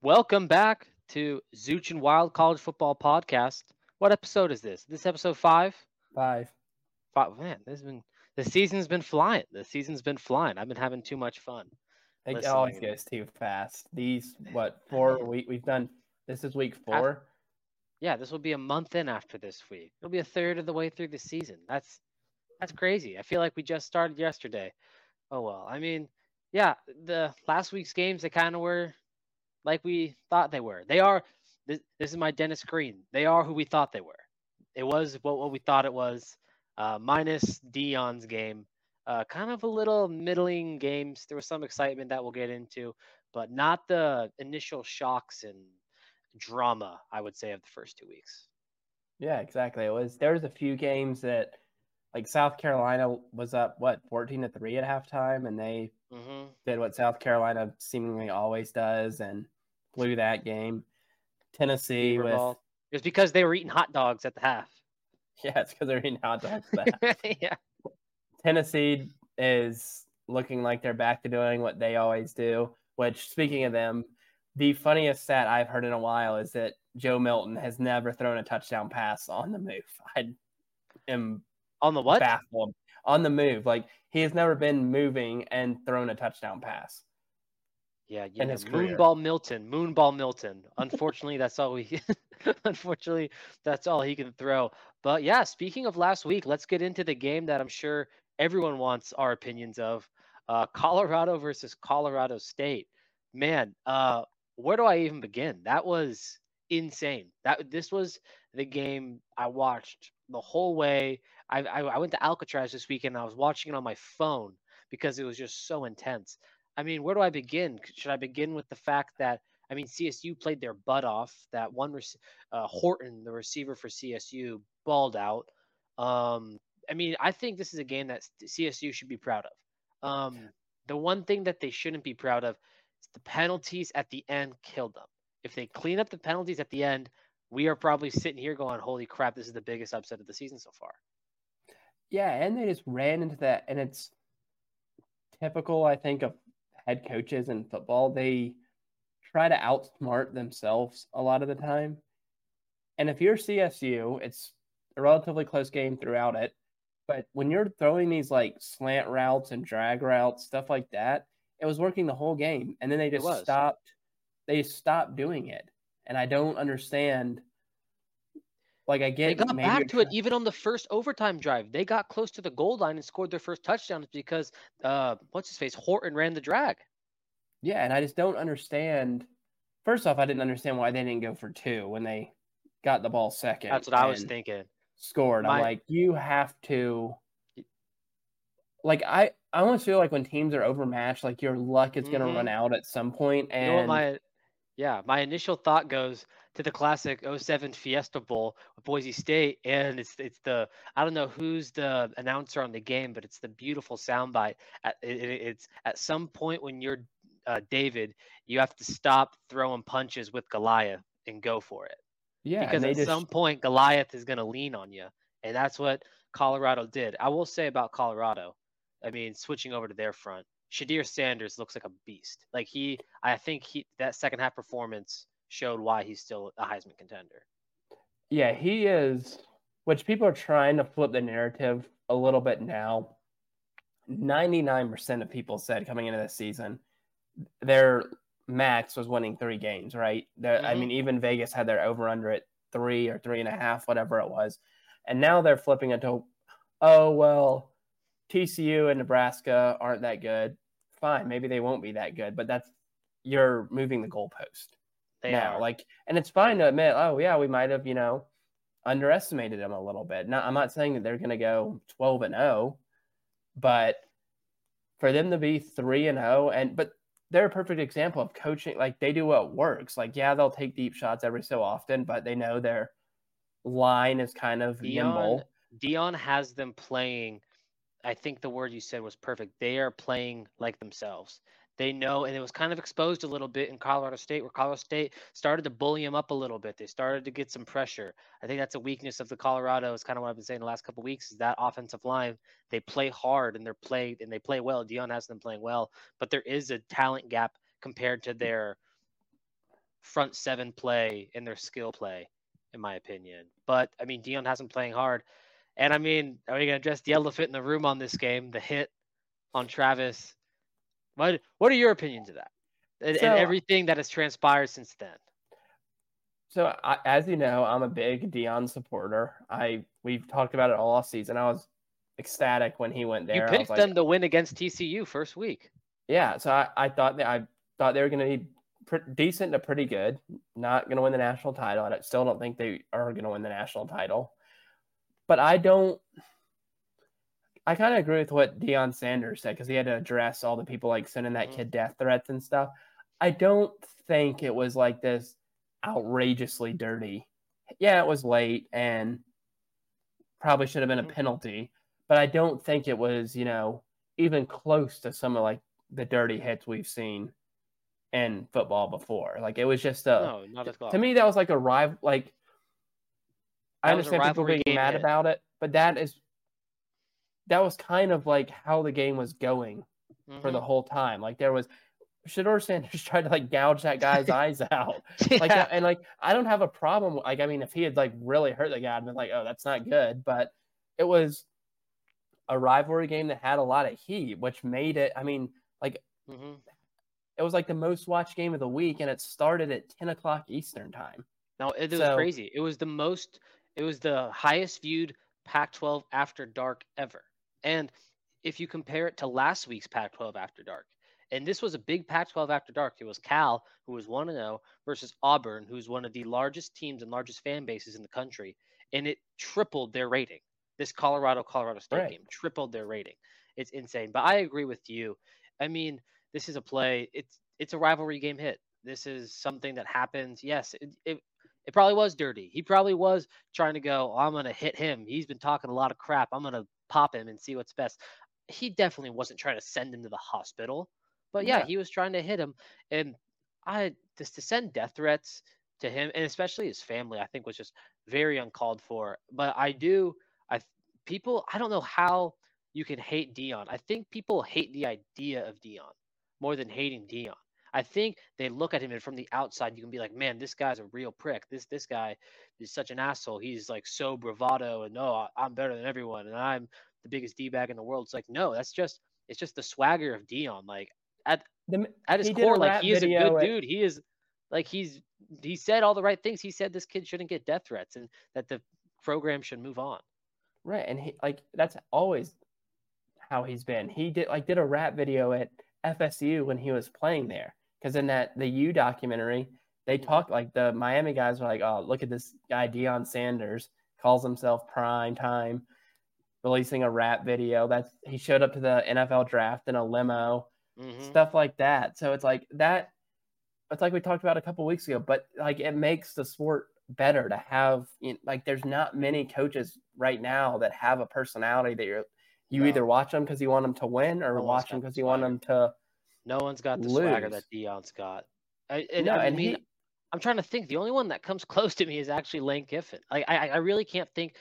Welcome back to Zooch and Wilde College Football Podcast. What episode is this? This episode five? Five. Five. Man, this has been the season's been flying. The season's been flying. I've been having too much fun. It Listening. always goes too fast. These what four week we've done. This is week four. Yeah, this will be a month in after this week. It'll be a third of the way through the season. That's that's crazy. I feel like we just started yesterday. Oh well. I mean, yeah, the last week's games they kind of were like we thought they were. They are. This, this is my Dennis Green. They are who we thought they were. It was what, what we thought it was. Uh, minus Deion's game. Uh, kind of a little middling games. There was some excitement that we'll get into, but not the initial shocks and drama, I would say, of the first two weeks. Yeah, exactly. It was there was a few games that like South Carolina was up what 14 to 3 at halftime and they hmm did what South Carolina seemingly always does and blew that game. Tennessee with It was because they were eating hot dogs at the half. yeah, it's because they're eating hot dogs. yeah. Tennessee is looking like they're back to doing what they always do. Which, speaking of them, the funniest stat I've heard in a while is that Joe Milton has never thrown a touchdown pass on the move. I am On the what? baffled on the move. Like he has never been moving and thrown a touchdown pass. Yeah, yeah. his. Moonball Milton. Moonball Milton. Unfortunately, that's all we. unfortunately, that's all he can throw. But yeah, speaking of last week, let's get into the game that I'm sure everyone wants our opinions of. Uh, Colorado versus Colorado State. Man, uh, where do I even begin? That was insane. That this was the game I watched the whole way. I, I, I went to Alcatraz this weekend. I was watching it on my phone because it was just so intense. I mean, where do I begin? Should I begin with the fact that I mean CSU played their butt off? That one, rec- uh, Horton, the receiver for CSU, balled out. Um, I mean, I think this is a game that CSU should be proud of. Um, the one thing that they shouldn't be proud of is the penalties at the end killed them. If they clean up the penalties at the end, we are probably sitting here going, "Holy crap! This is the biggest upset of the season so far." Yeah, and they just ran into that, and it's typical, I think, of head coaches in football. They try to outsmart themselves a lot of the time. And if you're CSU, it's a relatively close game throughout it. But when you're throwing these like slant routes and drag routes, stuff like that, it was working the whole game. And then they just stopped. They stopped doing it. And I don't understand. Like I They get got maybe back to it even on the first overtime drive. They got close to the goal line and scored their first touchdowns because uh, what's his face Horton ran the drag. Yeah, and I just don't understand. First off, I didn't understand why they didn't go for two when they got the ball second. That's what I was thinking. Scored. I'm like, you have to. Like I, I almost feel like when teams are overmatched, like your luck is going to Mhm. run out at some point, You know and my yeah, my initial thought goes to the classic 07 Fiesta Bowl with Boise State, and it's it's the I don't know who's the announcer on the game, but it's the beautiful soundbite. At, it, it- it's at some point when you're uh, David, you have to stop throwing punches with Goliath and go for it. yeah, because at just some point Goliath is going to lean on you, and that's what Colorado did. I will say about Colorado, I mean, switching over to their front, Shedeur Sanders looks like a beast. Like he, I think he that second half performance showed why he's still a Heisman contender. Yeah, he is, which people are trying to flip the narrative a little bit now. 99% of people said coming into this season, their max was winning three games, right? The- I mm-hmm. mean, even Vegas had their over under at three or three and a half, whatever it was. And now they're flipping it to, oh, well, TCU and Nebraska aren't that good. Fine, maybe they won't be that good, but that's, you're moving the goalpost They now. are. Like, and it's fine to admit, oh yeah, we might have, you know, underestimated them a little bit. Now, I'm not saying that they're going to go 12 and 0, but for them to be 3 and 0, and but they're a perfect example of coaching. Like they do what works. Like yeah, they'll take deep shots every so often, but they know their line is kind of Deion, nimble. Deion has them playing. I think the word you said was perfect. They are playing like themselves. They know, and it was kind of exposed a little bit in Colorado State, where Colorado State started to bully them up a little bit. They started to get some pressure. I think that's a weakness of the Colorado. Is kind of what I've been saying the last couple weeks. Is that offensive line? They play hard and they're play and they play well. Deion has them playing well, but there is a talent gap compared to their front seven play and their skill play, in my opinion. But I mean, Deion hasn't playing hard, and I mean, are we gonna address the elephant in the room on this game? The hit on Travis. What What are your opinions of that, and, so, and everything that has transpired since then? So, I, as you know, I'm a big Deion supporter. I we've talked about it all season. I was ecstatic when he went there. You picked them like, to win against TCU first week. Yeah, so I, I thought that I thought they were going to be pre- decent to pretty good. Not going to win the national title. And I still don't think they are going to win the national title. But I don't. I kind of agree with what Deion Sanders said because he had to address all the people like sending that mm-hmm. kid death threats and stuff. I don't think it was like this outrageously dirty. Yeah, it was late and probably should have been a mm-hmm. penalty, but I don't think it was, you know, even close to some of like the dirty hits we've seen in football before. Like it was just a no, not. To me, that was like a rival. Like I understand people being mad hit. about it, but that is that was kind of like how the game was going mm-hmm. for the mm-hmm. whole time. Like there was Shedeur Sanders tried to like gouge that guy's eyes out. yeah. Like and like I don't have a problem. Like I mean, if he had like really hurt the guy, I'd been like, oh, that's not good. But it was a rivalry game that had a lot of heat, which made it. I mean, like mm-hmm. it was like the most watched game of the week, and it started at ten o'clock Eastern time. No, it, it so, was crazy. It was the most. It was the highest viewed Pac-12 After Dark ever. And if you compare it to last week's Pac-12 After Dark, and this was a big Pac-12 After Dark. It was Cal, who was one and zero, versus Auburn, who's one of the largest teams and largest fan bases in the country, and it tripled their rating. This Colorado Colorado State right. game tripled their rating. It's insane. But I agree with you. I mean, this is a play. It's it's a rivalry game hit. This is something that happens. Yes, it, it, it probably was dirty. He probably was trying to go, oh, I'm going to hit him. He's been talking a lot of crap. I'm going to pop him and see what's best. He definitely wasn't trying to send him to the hospital. But yeah, yeah. he was trying to hit him. And I just to send death threats to him and especially his family, I think was just very uncalled for. But I do I people I don't know how you can hate Deion. I think people hate the idea of Deion more than hating Deion. I think they look at him and from the outside you can be like, man, this guy's a real prick. This this guy is such an asshole. He's like so bravado and oh, no, I'm better than everyone and I'm the biggest d bag in the world. It's like no, that's just it's just the swagger of Deion. Like at the, at his core, like he is a good at... dude. He is like he's he said all the right things. He said this kid shouldn't get death threats and that the program should move on. Right, and he like that's always how he's been. He did like did a rap video at FSU when he was playing there because in that the U documentary they mm-hmm. talk like the Miami guys were like, oh look at this guy Deion Sanders calls himself Prime Time, releasing a rap video. That's he showed up to the NFL draft in a limo, mm-hmm. stuff like that. So it's like that. It's like we talked about a couple weeks ago, but like it makes the sport better to have you know, like there's not many coaches right now that have a personality that you're you no. either watch them because you want them to win, or watch them because you want them to. No one's got the lose. swagger that Deion's got. I, and, no, I mean, he, I'm trying to think. The only one that comes close to me is actually Lane Kiffin. Like, I, I really can't think.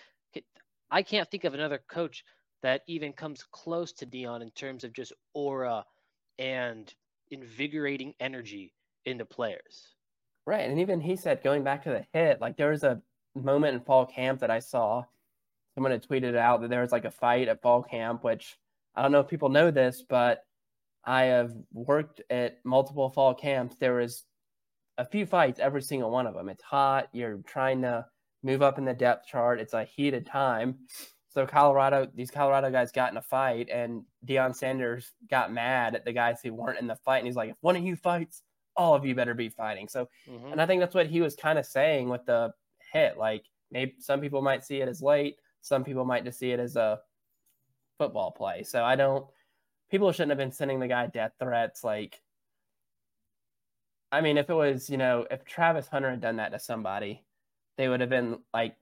I can't think of another coach that even comes close to Dion in terms of just aura and invigorating energy in the players. Right, and even he said going back to the hit, like there was a moment in fall camp that I saw someone had tweeted out that there was like a fight at fall camp, which I don't know if people know this, but I have worked at multiple fall camps. There was a few fights every single one of them. It's hot. You're trying to move up in the depth chart. It's a heated time. So Colorado, these Colorado guys got in a fight, and Deion Sanders got mad at the guys who weren't in the fight, and he's like, "If one of you fights, all of you better be fighting." So, mm-hmm. and I think that's what he was kind of saying with the hit. Like, maybe some people might see it as late, some people might just see it as a football play. So I don't. People shouldn't have been sending the guy death threats. Like, I mean, if it was, you know, if Travis Hunter had done that to somebody, they would have been like,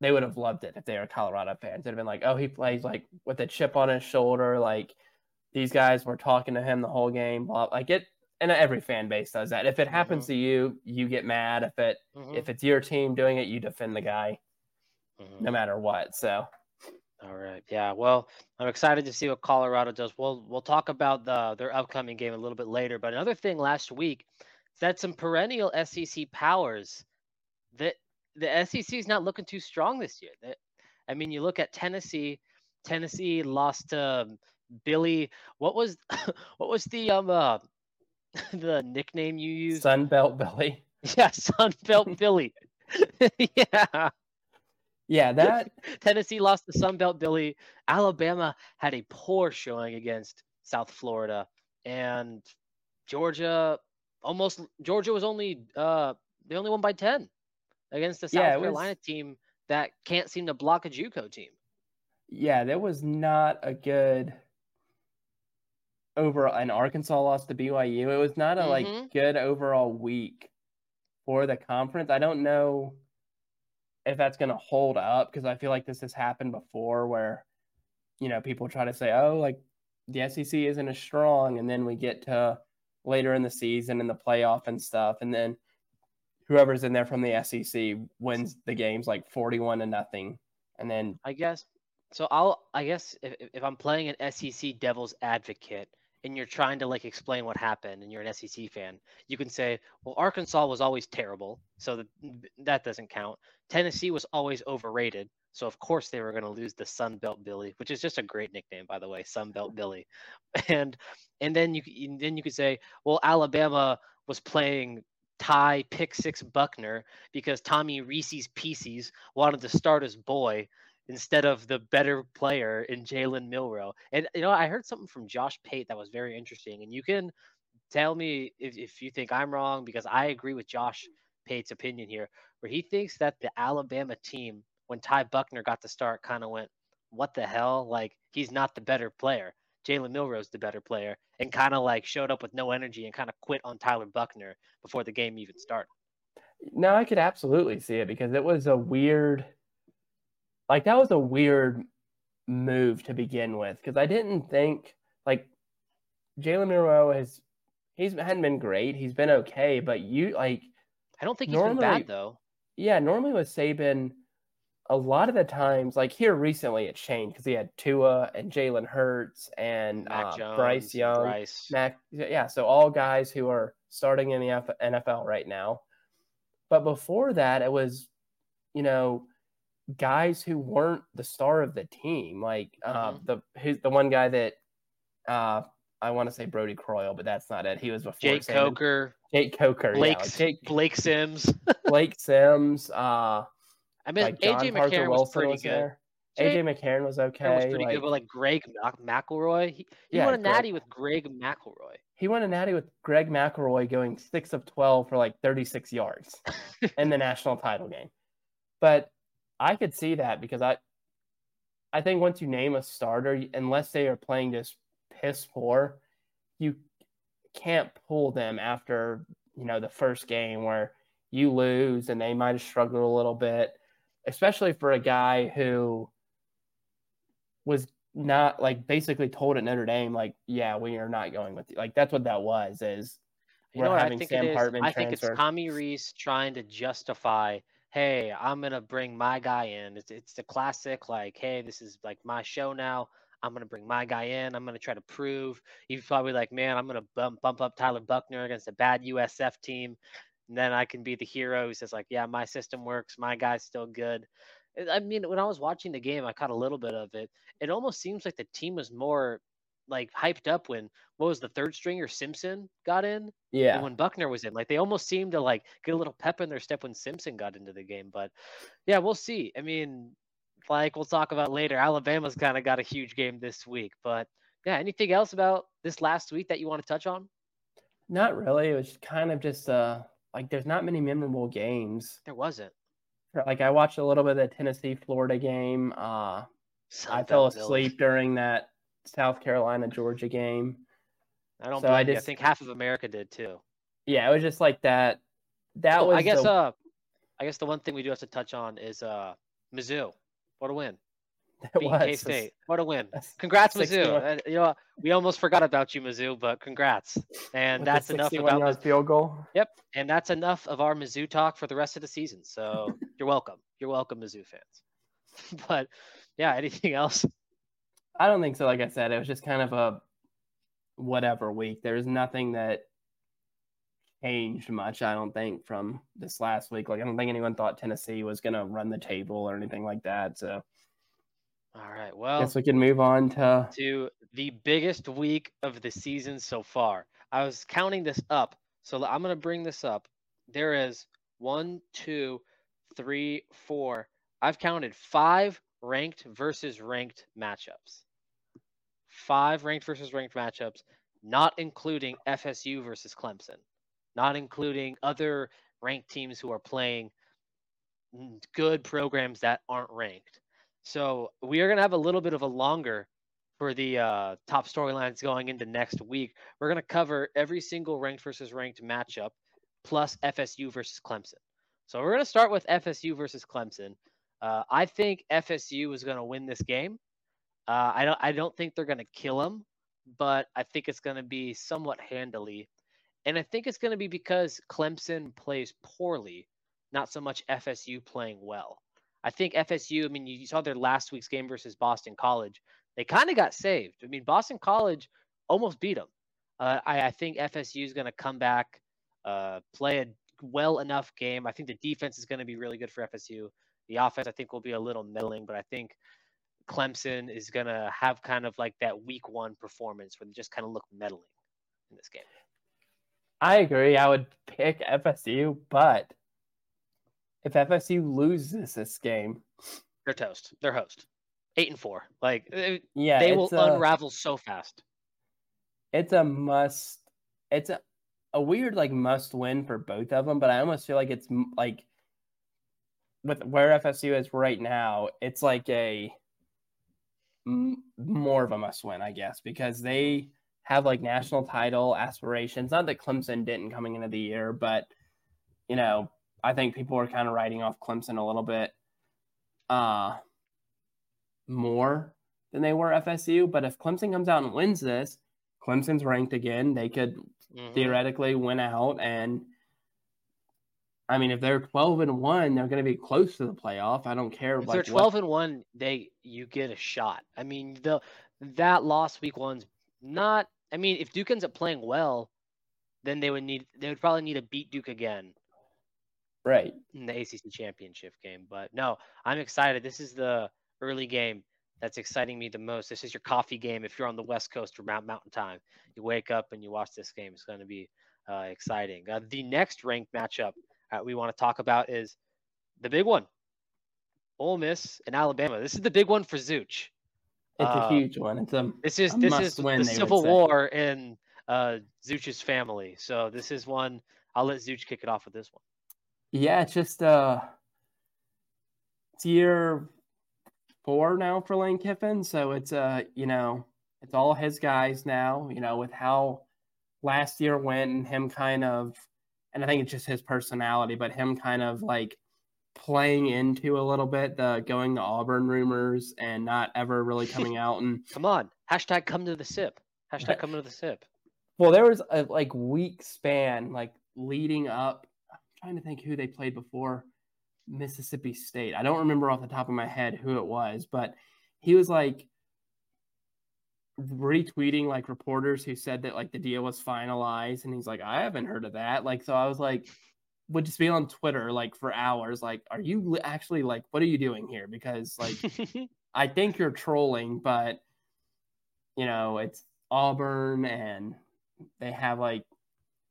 they would have loved it if they were Colorado fans. They'd have been like, oh, he plays like with a chip on his shoulder. Like, these guys were talking to him the whole game. Blah, like it, and every fan base does that. If it happens mm-hmm. to you, you get mad. If it, mm-hmm. if it's your team doing it, you defend the guy mm-hmm. no matter what. So. All right. Yeah. Well, I'm excited to see what Colorado does. We'll we'll talk about the their upcoming game a little bit later. But another thing last week, that some perennial SEC powers that the SEC is not looking too strong this year. That, I mean, you look at Tennessee. Tennessee lost to um, Billy. What was what was the um uh, the nickname you used? Sunbelt Billy. Yeah, Sunbelt Billy. yeah. Yeah, that Tennessee lost to Sunbelt Billy. Alabama had a poor showing against South Florida, and Georgia almost Georgia was only uh they only won by ten against the South Yeah, Carolina was- team that can't seem to block a JUCO team. yeah, that was not a good overall and Arkansas lost to BYU. It was not a Mhm. like good overall week for the conference. I don't know if that's going to hold up because I feel like this has happened before where you know people try to say, "Oh, like the SEC isn't as strong," and then we get to later in the season and the playoff and stuff, and then whoever's in there from the SEC wins the games like forty-one to nothing, and then I guess. So I'll I guess if if I'm playing an SEC devil's advocate and you're trying to like explain what happened and you're an SEC fan, you can say, well, Arkansas was always terrible, so that that doesn't count. Tennessee was always overrated, so of course they were going to lose the Sun Belt Billy, which is just a great nickname by the way, Sun Belt Billy. And and then you then you could say, well, Alabama was playing Ty Pick Six Buchner because Tommy Reese's Pieces wanted to start his boy instead of the better player in Jalen Milroe. And you know, I heard something from Josh Pate that was very interesting. And you can tell me if, if you think I'm wrong because I agree with Josh Pate's opinion here, where he thinks that the Alabama team, when Ty Buchner got to start, kind of went, "What the hell? Like he's not the better player." Jalen Milroe's the better player, and kind of like showed up with no energy and kind of quit on Tyler Buchner before the game even started. No, I could absolutely see it because it was a weird, like that was a weird move to begin with. Because I didn't think like Jalen Monroe has he's hadn't been great. He's been okay, but you like I don't think he's been bad though. yeah. Normally with Saban, a lot of the times, like here recently, it changed because he had Tua and Jalen Hurts and Mac uh, Jones, Bryce Young. Bryce. Mac, yeah, so all guys who are starting in the F- NFL right now. But before that, it was, you know, guys who weren't the star of the team, like uh, Mhm. the who's the one guy that uh, I want to say Brodie Croyle, but that's not it. He was before Jake. Coker, Jake Coker, Blake, yeah, like Jake Blake Sims. Blake Sims, uh, I mean, like AJ McCarron was pretty was good. there. AJ McCarron was okay. Was pretty like- good, but like Greg McElroy, he, he Yeah, won a Greg- natty with Greg McElroy. he won a natty with Greg McElroy going six of twelve for like thirty six yards in the national title game. But I could see that because I, I think once you name a starter, unless they are playing just piss poor, you can't pull them after you know the first game where you lose and they might have struggled a little bit, especially for a guy who was not like basically told at Notre Dame like, yeah, we are not going with you. Like that's what that was is You we're know what I think Sam it is? Hartman I think it's. Tommy Rees trying to justify, hey, I'm gonna bring my guy in. It's it's the classic, like, hey, this is like my show now. I'm gonna bring my guy in. I'm gonna try to prove. He's probably like, man, I'm gonna bump bump up Tyler Buchner against a bad USF team, and then I can be the hero who says like, yeah, my system works. My guy's still good. I- I mean, when I was watching the game, I caught a little bit of it. It almost seems like the team was more like hyped up when what was the third stringer Simpson got in yeah. when Buchner was in. Like they almost seemed to like get a little pep in their step when Simpson got into the game. But yeah, we'll see. I mean, like we'll talk about later, Alabama's kind of got a huge game this week. But yeah, anything else about this last week that you want to touch on? Not really. It was kind of just uh like there's not many memorable games. There wasn't. Like I watched a little bit of the Tennessee Florida game. Uh I fell asleep during that South Carolina Georgia game. I don't so I you. I think half of America did too. Yeah, it was just like that. That Oh, was I guess the, uh I guess the one thing we do have to touch on is uh Mizzou. What a win. K State. What a win. Congrats, Mizzou. Uh, you know, what? we almost forgot about you, Mizzou, but congrats. And that's enough about Mizzou. field goal. Yep, and that's enough of our Mizzou talk for the rest of the season. So you're welcome. You're welcome, Mizzou fans. but yeah, anything else? I don't think so. Like I said, it was just kind of a whatever week. There's nothing that changed much. I don't think from this last week. Like I don't think anyone thought Tennessee was going to run the table or anything like that. So, all right, well, I guess we can move on to to the biggest week of the season so far. I was counting this up, so I'm going to bring this up. There is one, two, three, four. I've counted five ranked versus ranked matchups. Five ranked versus ranked matchups, not including FSU versus Clemson not including other ranked teams who are playing good programs that aren't ranked. So we are going to have a little bit of a longer for the uh, top storylines going into next week. We're going to cover every single ranked versus ranked matchup plus FSU versus Clemson. So we're going to start with FSU versus Clemson. Uh, I think FSU is going to win this game. Uh, I don't. I don't think they're going to kill them, but I think it's going to be somewhat handily. And I think it's going to be because Clemson plays poorly, not so much FSU playing well. I think FSU, I mean, you saw their last week's game versus Boston College. They kind of got saved. I mean, Boston College almost beat them. Uh, I, I, think FSU is going to come back, uh, play a well enough game. I think the defense is going to be really good for FSU. The offense, I think, will be a little middling, but I think Clemson is going to have kind of like that week one performance where they just kind of look meddling in this game. I agree. I would pick FSU, but if FSU loses this game, they're toast. They're host. Eight and four. Like yeah, they will a, unravel so fast. It's a must. It's a, a weird like must win for both of them, but I almost feel like it's like with where FSU is right now, it's like a more of a must win, I guess, because they have like national title aspirations. Not that Clemson didn't coming into the year, but you know, I think people are kind of writing off Clemson a little bit uh more than they were FSU. But if Clemson comes out and wins this, Clemson's ranked again. They could mm-hmm. theoretically win out and I mean, if they're twelve and one, they're going to be close to the playoff. I don't care. About if like, they're twelve what... and one, they you get a shot. I mean, the that lost week one's not I mean, if Duke ends up playing well, then they would need they would probably need to beat Duke again. Right. In the ACC championship game. But no, I'm excited. This is the early game that's exciting me the most. This is your coffee game if you're on the West Coast or Mount Mountain Time. You wake up and you watch this game. It's going to be uh, exciting. Uh, the next ranked matchup uh, we want to talk about is the big one Ole Miss and Alabama. This is the big one for Zooch. It's a um, huge one. It's a this is this is win, the Civil War in uh, Zooch's family. So this is one. I'll let Zooch kick it off with this one. Yeah, it's just uh, it's year four now for Lane Kiffin. So it's uh, you know, it's all his guys now. You know, with how last year went and him kind of, and I think it's just his personality, but him kind of like playing into a little bit the going to Auburn rumors and not ever really coming out. And come on, hashtag come to the sip. Hashtag come to the sip. Well, there was a like week span like leading up. I'm trying to think who they played before Mississippi State. I don't remember off the top of my head who it was, but he was like retweeting like reporters who said that like the deal was finalized and he's like I haven't heard of that. Like so I was like would just be on Twitter like for hours. Like, are you actually like, what are you doing here? Because like, I think you're trolling, but you know, it's Auburn and they have like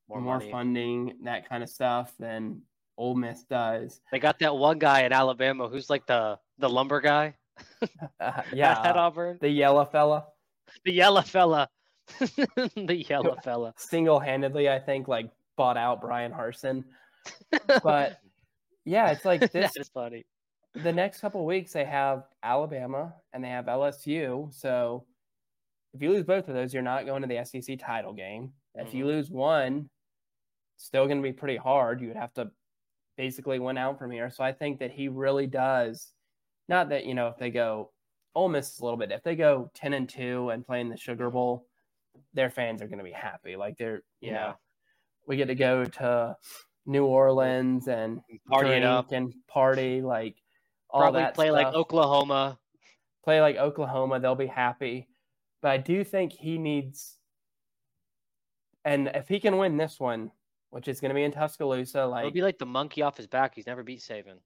more, more funding, that kind of stuff than Ole Miss does. They got that one guy in Alabama who's like the the lumber guy. uh, yeah, at Auburn, the yellow fella. The yellow fella. the yellow fella. Single handedly, I think, like bought out Bryan Harsin. but yeah, it's like this. is funny. The next couple weeks they have Alabama and they have LSU. So if you lose both of those, you're not going to the SEC title game. If mm-hmm. you lose one, still going to be pretty hard. You would have to basically win out from here. So I think that he really does. Not that you know if they go Ole Miss is a little bit. If they go ten and two and play in the Sugar Bowl, their fans are going to be happy. Like they're you yeah. know we get to go to New Orleans and party it up and party like all Probably that. Play stuff. like Oklahoma. Play like Oklahoma. They'll be happy. But I do think he needs, and if he can win this one, which is going to be in Tuscaloosa. Like it'll be like the monkey off his back. He's never beat Saban.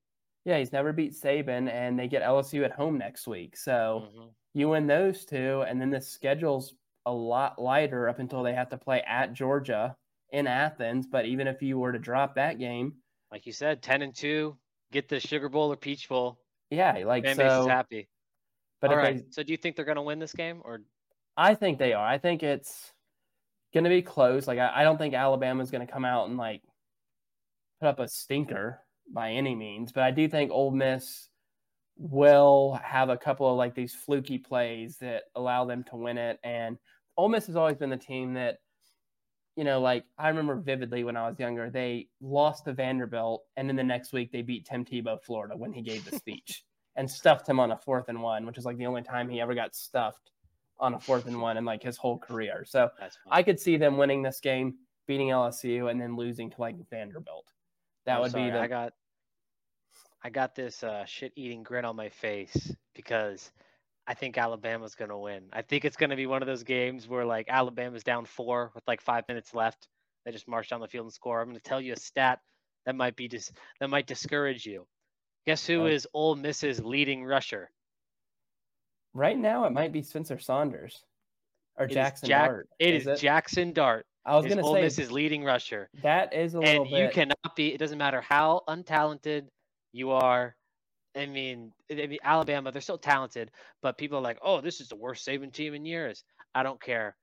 Yeah, he's never beat Saban, and they get LSU at home next week. So mm-hmm. you win those two, and then the schedule's a lot lighter up until they have to play at Georgia in Athens. But even if you were to drop that game, like you said, ten and two, get the Sugar Bowl or Peach Bowl. Yeah, like fan so, happy. But all right, they, so do you think they're going to win this game, or? I think they are. I think it's going to be close. Like I, I don't think Alabama's going to come out and like put up a stinker by any means, but I do think Ole Miss will have a couple of like these fluky plays that allow them to win it. And Ole Miss has always been the team that, you know, like I remember vividly when I was younger, they lost to Vanderbilt, and then the next week they beat Tim Tebow, Florida, when he gave the speech and stuffed him on a fourth and one, which is like the only time he ever got stuffed on a fourth and one in like his whole career. So I could see them winning this game, beating LSU, and then losing to like Vanderbilt. That I'm would sorry, be the. I got I got this uh, shit eating grin on my face because I think Alabama's going to win. I think it's going to be one of those games where like Alabama's down four with like five minutes left. They just march down the field and score. I'm going to tell you a stat that might be dis- that might discourage you. Guess who is Ole Miss's leading rusher? Right now, it might be Spencer Sanders or it Jackson Jack- Dart. It is, is it? Jaxson Dart. I was going to say Ole Miss's leading rusher. That is a little and bit. you cannot be. It doesn't matter how untalented you are. I mean, I mean, Alabama, they're so talented, but people are like, oh, this is the worst Saban team in years. I don't care.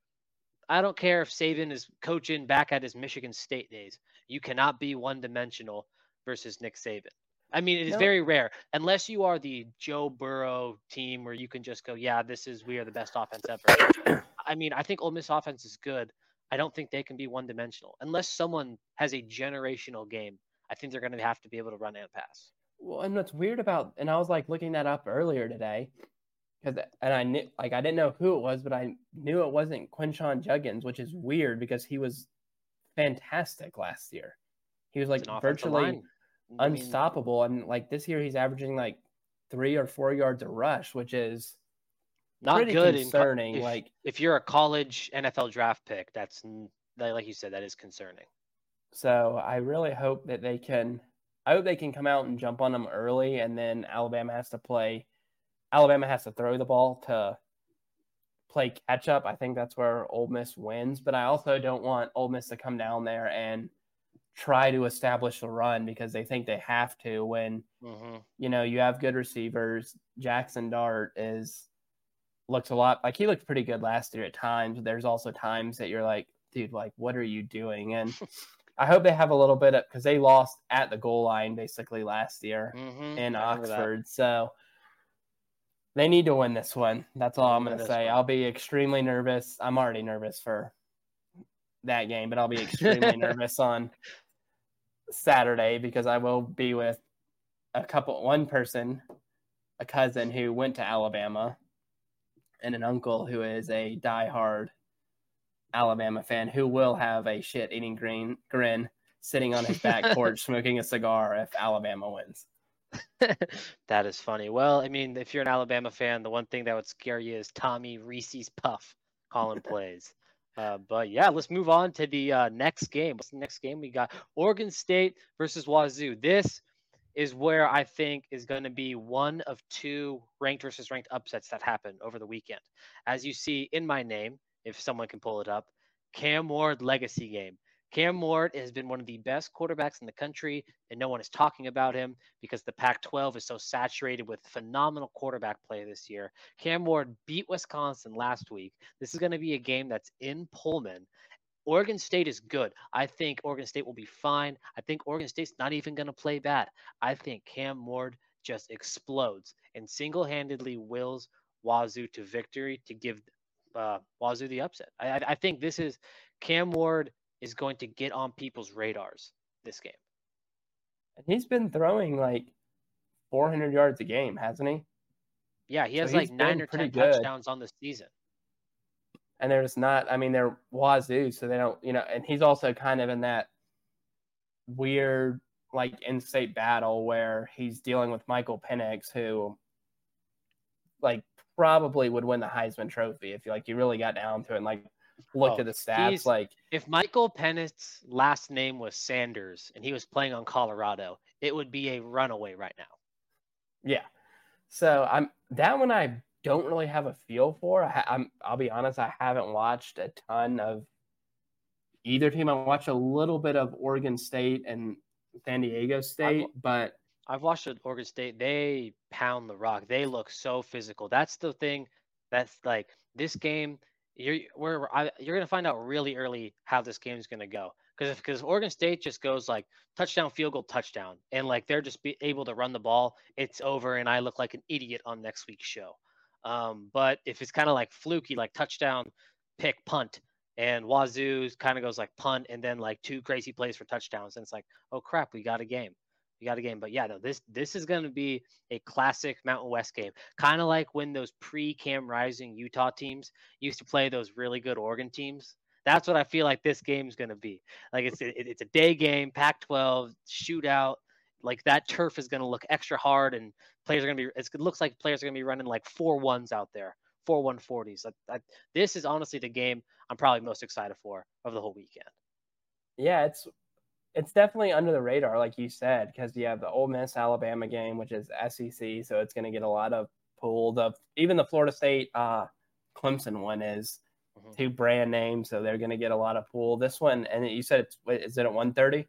I don't care if Saban is coaching back at his Michigan State days. You cannot be one dimensional versus Nick Saban. I mean, it is no. very rare unless you are the Joe Burrow team where you can just go, yeah, this is we are the best offense ever. I mean, I think Ole Miss offense is good. I don't think they can be one dimensional unless someone has a generational game. I think they're going to have to be able to run and pass. Well, and what's weird about, and I was like looking that up earlier today, because and I knew like I didn't know who it was, but I knew it wasn't Quinshon Judkins, which is weird because he was fantastic last year. He was like virtually unstoppable, mean, and like this year he's averaging like three or four yards a rush, which is not good. Concerning. In, if, like if you're a college NFL draft pick, that's like you said, that is concerning. So I really hope that they can I hope they can come out and jump on them early, and then Alabama has to play. Alabama has to throw the ball to play catch up. I think that's where Ole Miss wins. But I also don't want Ole Miss to come down there and try to establish a run because they think they have to. When mm-hmm. you know you have good receivers, Jaxson Dart is looks a lot like he looked pretty good last year at times. There's also times that you're like, dude, like what are you doing? And I hope they have a little bit of because they lost at the goal line basically last year mm-hmm. in Oxford. So they need to win this one. That's all I'm going to say. One. I'll be extremely nervous. I'm already nervous for that game, but I'll be extremely nervous on Saturday because I will be with a couple, one person, a cousin who went to Alabama, and an uncle who is a diehard Alabama fan who will have a shit eating green grin sitting on his back porch smoking a cigar if Alabama wins. that is funny. Well, I mean, if you're an Alabama fan, the one thing that would scare you is Tommy Rees's puff calling plays. Uh, but yeah, let's move on to the uh, next game. What's the next game? We got Oregon State versus Wazoo. This is where I think is going to be one of two ranked versus ranked upsets that happen over the weekend. As you see in my name, if someone can pull it up. Cam Ward legacy game. Cam Ward has been one of the best quarterbacks in the country, and no one is talking about him because the Pac 12 is so saturated with phenomenal quarterback play this year. Cam Ward beat Wisconsin last week. This is going to be a game that's in Pullman. Oregon State is good. I think Oregon State will be fine. I think Oregon State's not even going to play bad. I think Cam Ward just explodes and single handedly wills Wazoo to victory to give uh, Wazoo the upset. I, I think this is Cam Ward is going to get on people's radars this game. And he's been throwing like 400 yards a game, hasn't he? Yeah, he has so like nine or 10 good. touchdowns on the season. And they're just not, I mean, they're Wazoo, so they don't, you know, and he's also kind of in that weird, like, in state battle where he's dealing with Michael Penix, who, like, probably would win the Heisman Trophy if you like you really got down to it. And like looked Oh, at the stats. Like, If Michael Penix's last name was Sanders and he was playing on Colorado, it would be a runaway right now. yeah. So I'm that one. I don't really have a feel for. I, I'm I'll be honest. I haven't watched a ton of either team. I watched a little bit of Oregon State and San Diego State, but I've watched Oregon State. They pound the rock. They look so physical. That's the thing. That's like this game. You're we're I, you're gonna find out really early how this game is gonna go. Because because Oregon State just goes like touchdown, field goal, touchdown, and like they're just be able to run the ball, it's over, and I look like an idiot on next week's show. Um, but if it's kind of like fluky, like touchdown, pick, punt, and Wazoo kind of goes like punt, and then like two crazy plays for touchdowns, and it's like, oh crap, we got a game we got a game. But yeah, no, this this is going to be a classic Mountain West game, kind of like when those pre-Cam Rising Utah teams used to play those really good Oregon teams. That's what I feel like this game is going to be. Like it's it, it's a day game, Pac-12 shootout. Like that turf is going to look extra hard, and players are going to be. It looks like players are going to be running like four ones out there, four one forties. This is honestly the game I'm probably most excited for of the whole weekend. yeah, it's it's definitely under the radar, like you said, because you have the Ole Miss Alabama game, which is SEC, so it's going to get a lot of pull. The even the Florida State uh, Clemson one is Mhm. two brand names, so they're going to get a lot of pull. This one, and you said it's is it at one thirty?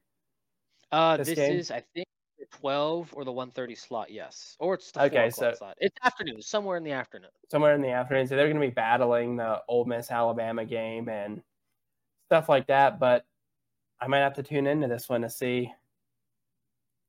Uh, this this, is I think the 12 or the 1:30 slot. Yes, or it's the Okay, 4 so- slot. It's afternoon, somewhere in the afternoon. somewhere in the afternoon. So they're going to be battling the Ole Miss Alabama game and stuff like that. But I might have to tune into this one to see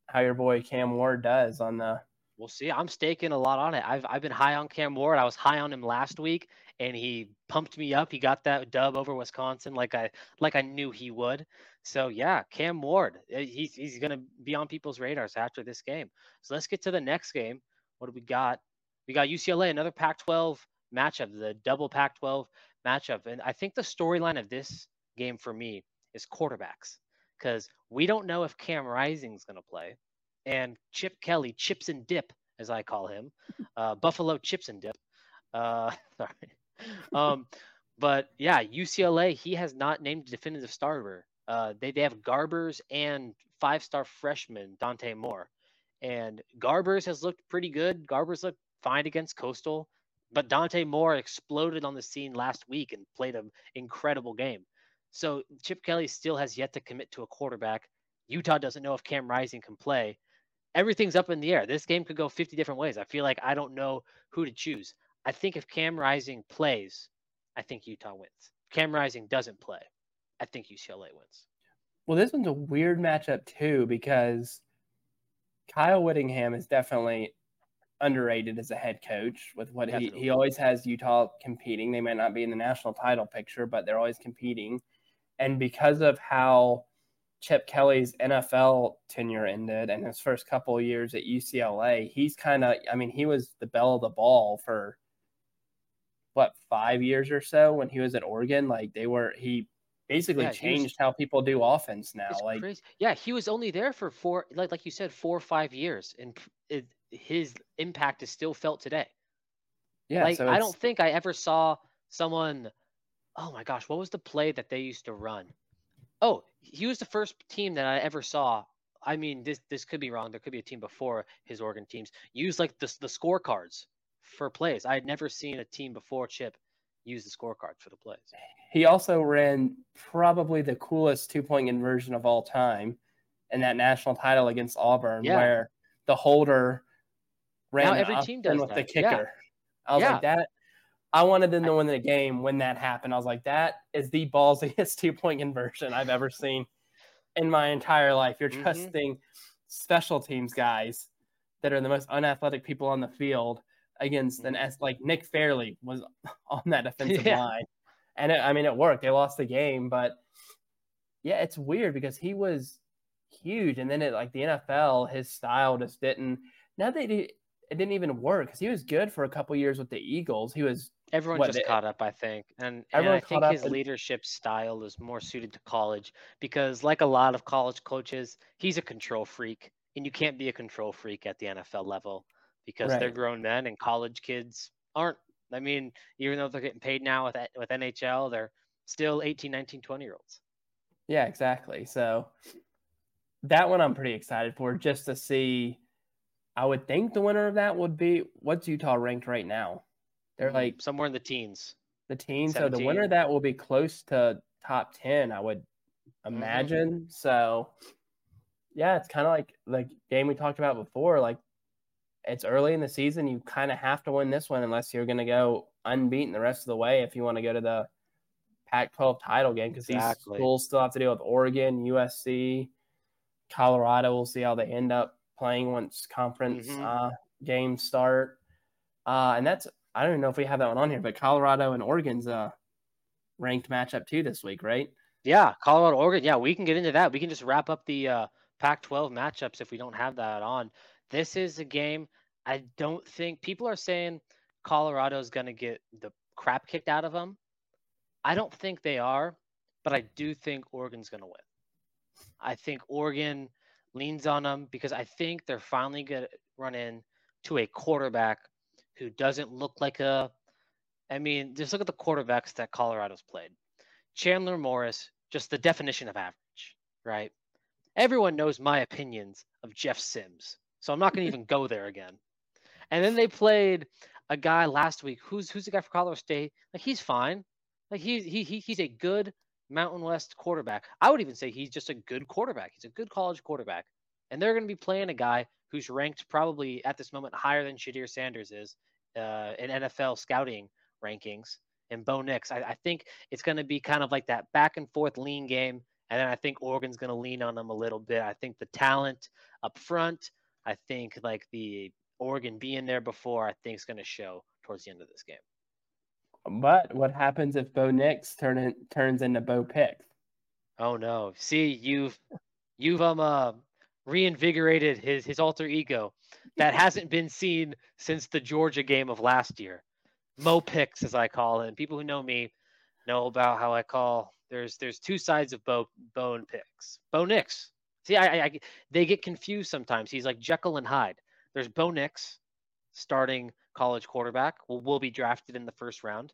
how your boy Cam Ward does on the. We'll see. I'm staking a lot on it. I've I've been high on Cam Ward. I was high on him last week, and he pumped me up. He got that dub over Wisconsin, like I like I knew he would. So yeah, Cam Ward. eh, He's he's gonna be on people's radars after this game. So let's get to the next game. What do we got? We got UCLA, another Pac-12 matchup, the double Pac-12 matchup, and I think the storyline of this game for me is quarterbacks because we don't know if Cam Rising's gonna play and Chip Kelly, chips and dip, as I call him, uh, Buffalo chips and dip. Uh, sorry. Um, but yeah, UCLA, he has not named a definitive starter. Uh, they, they have Garbers and five star freshman Dante Moore. And Garbers has looked pretty good. Garbers looked fine against Coastal, but Dante Moore exploded on the scene last week and played an incredible game. So Chip Kelly still has yet to commit to a quarterback. Utah doesn't know if Cam Rising can play everything's up in the air. This game could go 50 different ways. I feel like I don't know who to choose. I think if Cam Rising plays, I think Utah wins. Cam Rising doesn't play, I think UCLA wins. Well, this one's a weird matchup too because Kyle Whittingham is definitely underrated as a head coach with what he, he always has Utah competing. They might not be in the national title picture, but they're always competing. And because of how Chip Kelly's NFL tenure ended and his first couple of years at UCLA, he's kind of, I mean, he was the bell of the ball for what, five years or so when he was at Oregon. Like they were, he basically Yeah, he was- changed how people do offense now. Like, crazy. Yeah, he was only there for four, like like you said, four or five years, and it, his impact is still felt today. yeah, like so I don't think I ever saw someone. Oh my gosh, what was the play that they used to run? Oh, he was the first team that I ever saw. I mean, this this could be wrong. There could be a team before his Oregon teams use like the the scorecards for plays. I had never seen a team before Chip use the scorecards for the plays. He also ran probably the coolest two point conversion of all time in that national title against Auburn, Yeah. where the holder ran Now every team does with the that. Yeah. kicker. I was like that. I wanted them to win the game when that happened. I was like, that is the ballsiest two point conversion I've ever seen in my entire life. You're Mhm. trusting special teams guys that are the most unathletic people on the field against an S like Nick Fairley was on that defensive Yeah. line. And it, I mean, it worked. They lost the game, but yeah, it's weird because he was huge. And then it like the NFL, his style just didn't. Now that it, it didn't even work because he was good for a couple years with the Eagles. He was Everyone What, just they- caught up, I think, and and I think his and- leadership style is more suited to college because, like a lot of college coaches, he's a control freak, and you can't be a control freak at the NFL level because they're grown men, and college kids aren't. I mean, even though they're getting paid now with with NIL, they're still 18, 19, 20 year olds. Yeah, exactly. So that one I'm pretty excited for just to see. I would think the winner of that would be what's Utah ranked right now? They're like somewhere in the teens. The teens. So the winner that will be close to top 10, I would Mm-hmm. imagine. Mm-hmm. So yeah, it's kind of like the game we talked about before. Like it's early in the season. You kind of have to win this one unless you're going to go unbeaten the rest of the way if you want to go to the Pac 12 title game because exactly. these schools still have to deal with Oregon, USC, Colorado. We'll see how they end up playing once conference mm-hmm. uh, games start. Uh, and that's, I don't even know if we have that one on here, but Colorado and Oregon's a ranked matchup too this week, right? Yeah, Colorado, Oregon. Yeah, we can get into that. We can just wrap up the uh, Pac-12 matchups if we don't have that on. This is a game. I don't think people are saying Colorado's going to get the crap kicked out of them. I don't think they are, but I do think Oregon's going to win. I think Oregon leans on them because I think they're finally going to run in to a quarterback who doesn't look like a. I mean, just look at the quarterbacks that Colorado's played. Chandler Morris, just the definition of average, right? Everyone knows my opinions of Jeff Sims, so I'm not going to even go there again. And then they played a guy last week. Who's who's the guy for Colorado State? Like he's fine. Like he he, he he's a good Mountain West quarterback. I would even say he's just a good quarterback. He's a good college quarterback. And they're going to be playing a guy who's ranked probably at this moment higher than Shedeur Sanders is uh, in NFL scouting rankings and Bo Nix. I, I think it's going to be kind of like that back and forth lean game. And then I think Oregon's going to lean on them a little bit. I think the talent up front, I think like the Oregon being there before, I think is going to show towards the end of this game. But what happens if Bo Nix turn in, turns into Bo Pick? Oh no! See, you've you've um uh, reinvigorated his his alter ego that hasn't been seen since the Georgia game of last year. Mo picks, as I call it. And people who know me know about how I call there's there's two sides of Bo Bone picks. Bo Nix. See, I, I they get confused sometimes. He's like Jekyll and Hyde. There's Bo Nix, starting college quarterback, will will be drafted in the first round,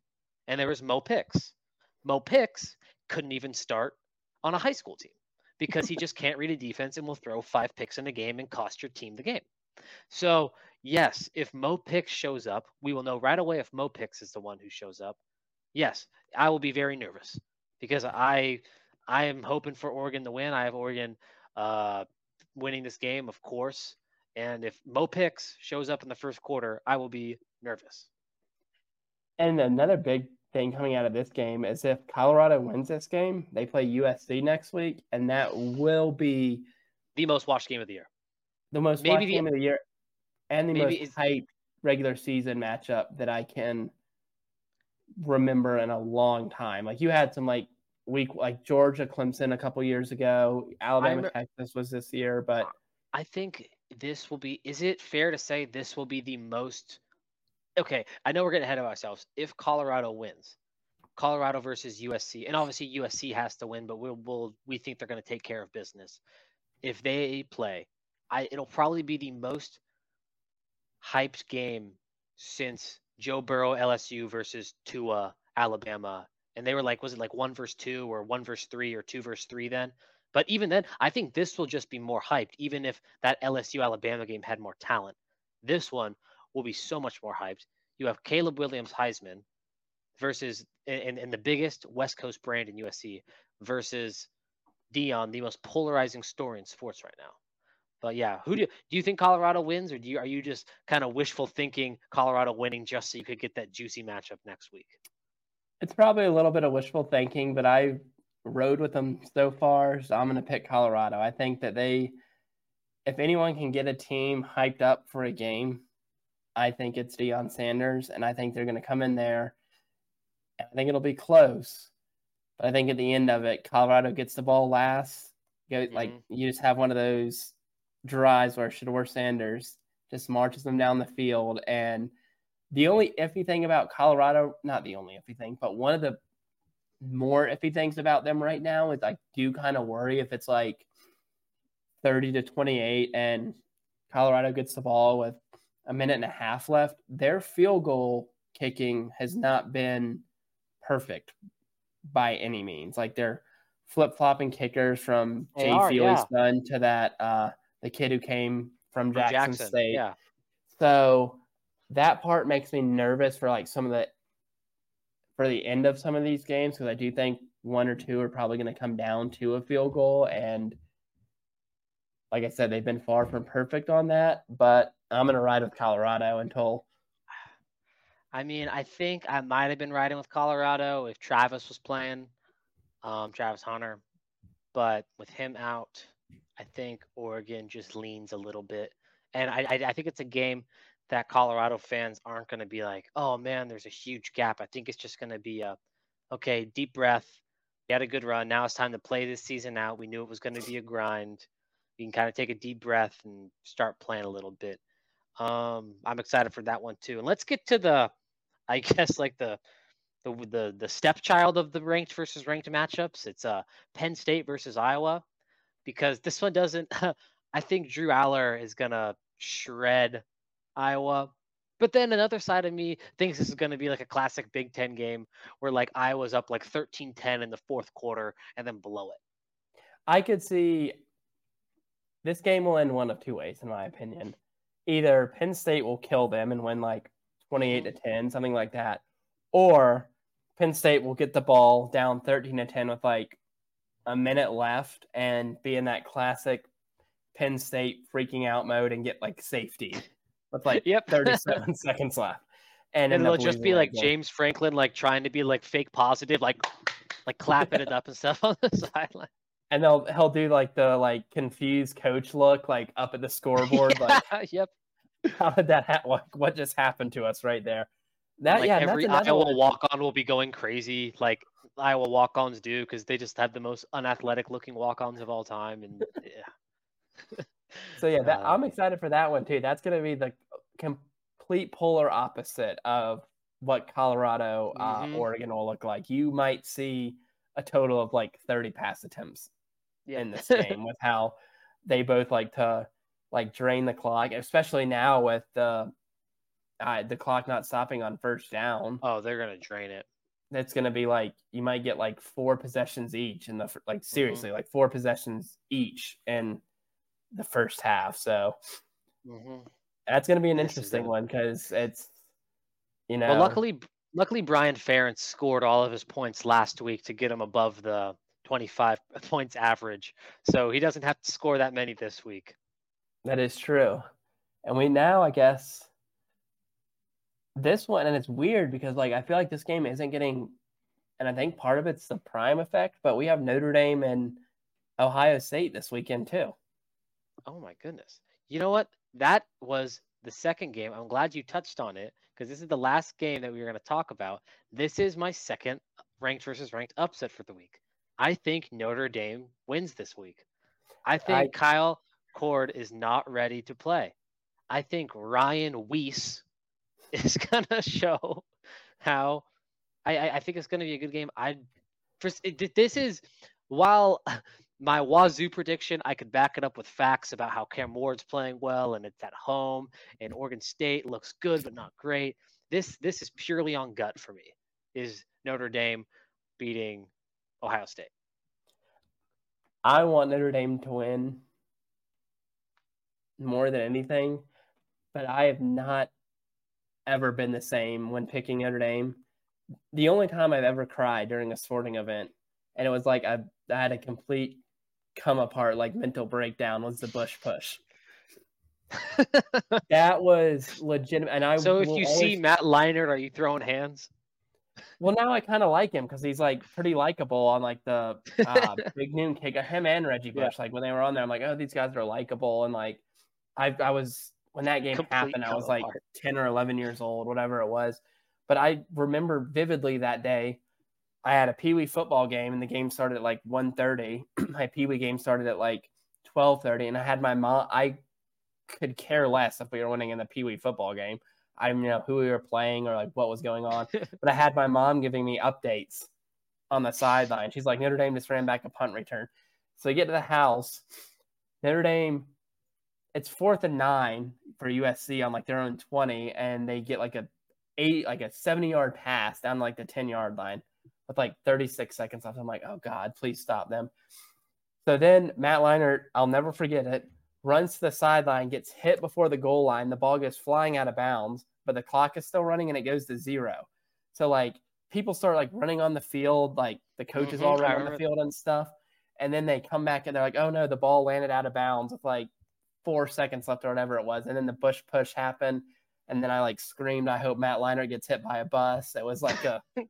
and there was Mo Picks. Mo Picks couldn't even start on a high school team because he just can't read a defense and will throw five picks in a game and cost your team the game. So yes, if Mo Picks shows up, we will know right away if Mo Picks is the one who shows up. Yes, I will be very nervous because I I am hoping for Oregon to win. I have Oregon uh, winning this game, of course. And if Mo Picks shows up in the first quarter, I will be nervous. And another big thing coming out of this game is if Colorado wins this game, they play USC next week, and that will be the most watched game of the year. The most maybe watched the, game of the year, and the most hype regular season matchup that I can remember in a long time. Like you had some like week like Georgia Clemson a couple years ago, Alabama Texas was this year, but I think this will be is it fair to say this will be the most okay, I know we're getting ahead of ourselves. If Colorado wins, Colorado versus USC, and obviously USC has to win, but we'll, we'll we think they're going to take care of business. If they play, I it'll probably be the most hyped game since Joe Burrow LSU versus Tua Alabama. And they were like, was it like one verse two or one verse three or two verse three then? But even then, I think this will just be more hyped, even if that LSU Alabama game had more talent. This one will be so much more hyped. You have Caleb Williams Heisman versus in, in the biggest West Coast brand in USC versus Deion, the most polarizing story in sports right now. But yeah, who do you, do you think Colorado wins, or do you are you just kind of wishful thinking Colorado winning just so you could get that juicy matchup next week? It's probably a little bit of wishful thinking, but I rode with them so far, so I'm going to pick Colorado. I think that they, if anyone can get a team hyped up for a game, I think it's Deion Sanders, and I think they're going to come in there. I think it'll be close, but I think at the end of it, Colorado gets the ball last. Go mm-hmm. like you just have one of those drives where Shedeur Sanders just marches them down the field. And the only iffy thing about Colorado, not the only iffy thing, but one of the more iffy things about them right now is I do kind of worry if it's like 30 to 28 and Colorado gets the ball with a minute and a half left. Their field goal kicking has not been perfect by any means. Like they're flip flopping kickers from They Jay are, Feely's yeah. son to that uh the kid who came from Jackson, Jackson. State. Yeah. So that part makes me nervous for like some of the for the end of some of these games because I do think one or two are probably going to come down to a field goal and like I said they've been far from perfect on that but I'm going to ride with Colorado until I mean, I think I might have been riding with Colorado if Travis was playing, um, Travis Hunter. But with him out, I think Oregon just leans a little bit. And I, I, I think it's a game that Colorado fans aren't going to be like, oh man, there's a huge gap. I think it's just going to be a, okay, deep breath. We had a good run. Now it's time to play this season out. We knew it was going to be a grind. You can kind of take a deep breath and start playing a little bit. Um, I'm excited for that one too. And let's get to the, I guess like the the the the stepchild of the ranked versus ranked matchups. It's uh Penn State versus Iowa, because this one doesn't. I think Drew Allar is gonna shred Iowa. But then another side of me thinks this is going to be like a classic Big Ten game where like Iowa's up like 13-10 in the fourth quarter and then blow it. I could see this game will end one of two ways, in my opinion. Either Penn State will kill them and win like 28 to 10, something like that, or Penn State will get the ball down 13 to 10 with like a minute left and be in that classic Penn State freaking out mode and get like safety with like Yep. 37 seconds left. And, and it'll just be like game. James Franklin like trying to be like fake positive, like like clapping it up and stuff on the sideline. and they'll he'll do like the like confused coach look like up at the scoreboard like yep. how did that happen? What, what just happened to us right there? That like yeah, every Iowa walk on will be going crazy, like Iowa walk ons do, because they just have the most unathletic looking walk ons of all time. And yeah. So yeah, that, Uh, I'm excited for that one too. That's going to be the complete polar opposite of what Colorado, uh, Mhm. Oregon will look like. You might see a total of like 30 pass attempts yeah. in this game with how they both like to like drain the clock, especially now with the uh, the clock not stopping on first down. oh, they're gonna drain it. That's going to be like you might get like four possessions each in the fir- Mm-hmm. like seriously like four possessions each in the first half. So hmm that's going to be an This interesting one because it's you know Well, luckily, luckily Brian Ferentz scored all of his points last week to get him above the 25 points average, so he doesn't have to score that many this week. that is true, and we now I guess this one and it's weird because like I feel like this game isn't getting, and I think part of it's the prime effect, but we have Notre Dame and Ohio State this weekend too. Oh my goodness. You know what? That was the second game. I'm glad you touched on it because this is the last game that we were going to talk about. This is my second ranked versus ranked upset for the week. I think Notre Dame wins this week. I think I- Kyle McCord is not ready to play. I think Ryan Weiss is to show how I, I, think it's to be a good game. I this is while my Wazoo prediction, I could back it up with facts about how Cam Ward's playing well and it's at home and Oregon State looks good but not great. This this is purely on gut for me. Is Notre Dame beating Ohio State? I want Notre Dame to win more than anything, but I have not ever been the same when picking Notre Dame. The only time I've ever cried during a sporting event, and it was like I, I had a complete come apart, like mental breakdown, was the Bush push. That was legitimate, and I. so if you always- see Matt Leinart, are you throwing hands? Well, now I kind of like him because he's like pretty likable on like the uh, Big Noon kick. Of him and Reggie Yeah. Bush, like when they were on there, I'm like, oh, these guys are likable. And like, I I was when that game Complete happened, I was like apart. 10 or 11 years old, whatever it was. But I remember vividly that day. I had a Pee Wee football game, and the game started at like 1.30. my Pee Wee game started at like 12.30, and I had my mom. I could care less if we were winning in the Pee Wee football game. I didn't know who we were playing or like what was going on but I had my mom giving me updates on the sideline. She's like, Notre Dame just ran back a punt return. So we get to the house. Notre Dame, it's fourth and nine for USC on like their own 20, and they get like a eight, like a 70 yard pass down like the 10 yard line. with like 36 seconds left. I'm like, oh God, please stop them. So then Matt Leinart, I'll never forget it, runs to the sideline, gets hit before the goal line. The ball goes flying out of bounds, but the clock is still running and it goes to zero. So like people start like running on the field, like the coaches Mhm, all around the field and stuff. And then they come back and they're like, oh no, the ball landed out of bounds with like four seconds left or whatever it was. And then the bush push happened. And then I like screamed, I hope Matt Leinart gets hit by a bus. It was like a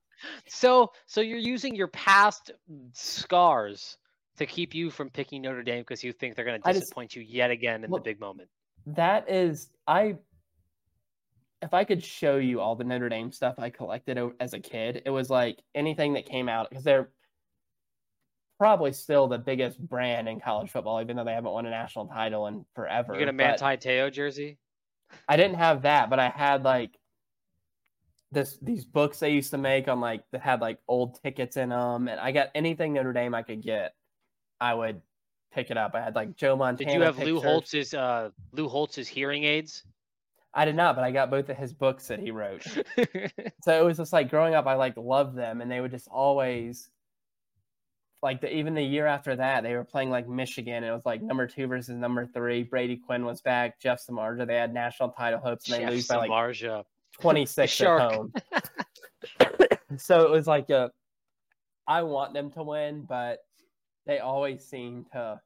So so you're using your past scars to keep you from picking Notre Dame because you think they're going to I just- disappoint you yet again in Look, the big moment. that is I if I could show you all the Notre Dame stuff I collected as a kid, it was like anything that came out because they're probably still the biggest brand in college football, even though they haven't won a national title in forever. You get a Manti Te'o jersey? I didn't have that, but I had like this these books they used to make on like that had like old tickets in them, and I got anything Notre Dame I could get, I would pick it up. I had like Joe Montana. Did you have Lou. Holtz's uh Lou Holtz's hearing aids? I did not, but I got both of his books that he wrote. so it was just like growing up, I like loved them, and they would just always like the, even the year after that, they were playing like Michigan. And it was like mm. number two versus number three. Brady Quinn was back. Jeff Samardzija. They had national title hopes, and they Jeff lose by like Samardzija. twenty six at home. so it was like a, I want them to win, but they always seem to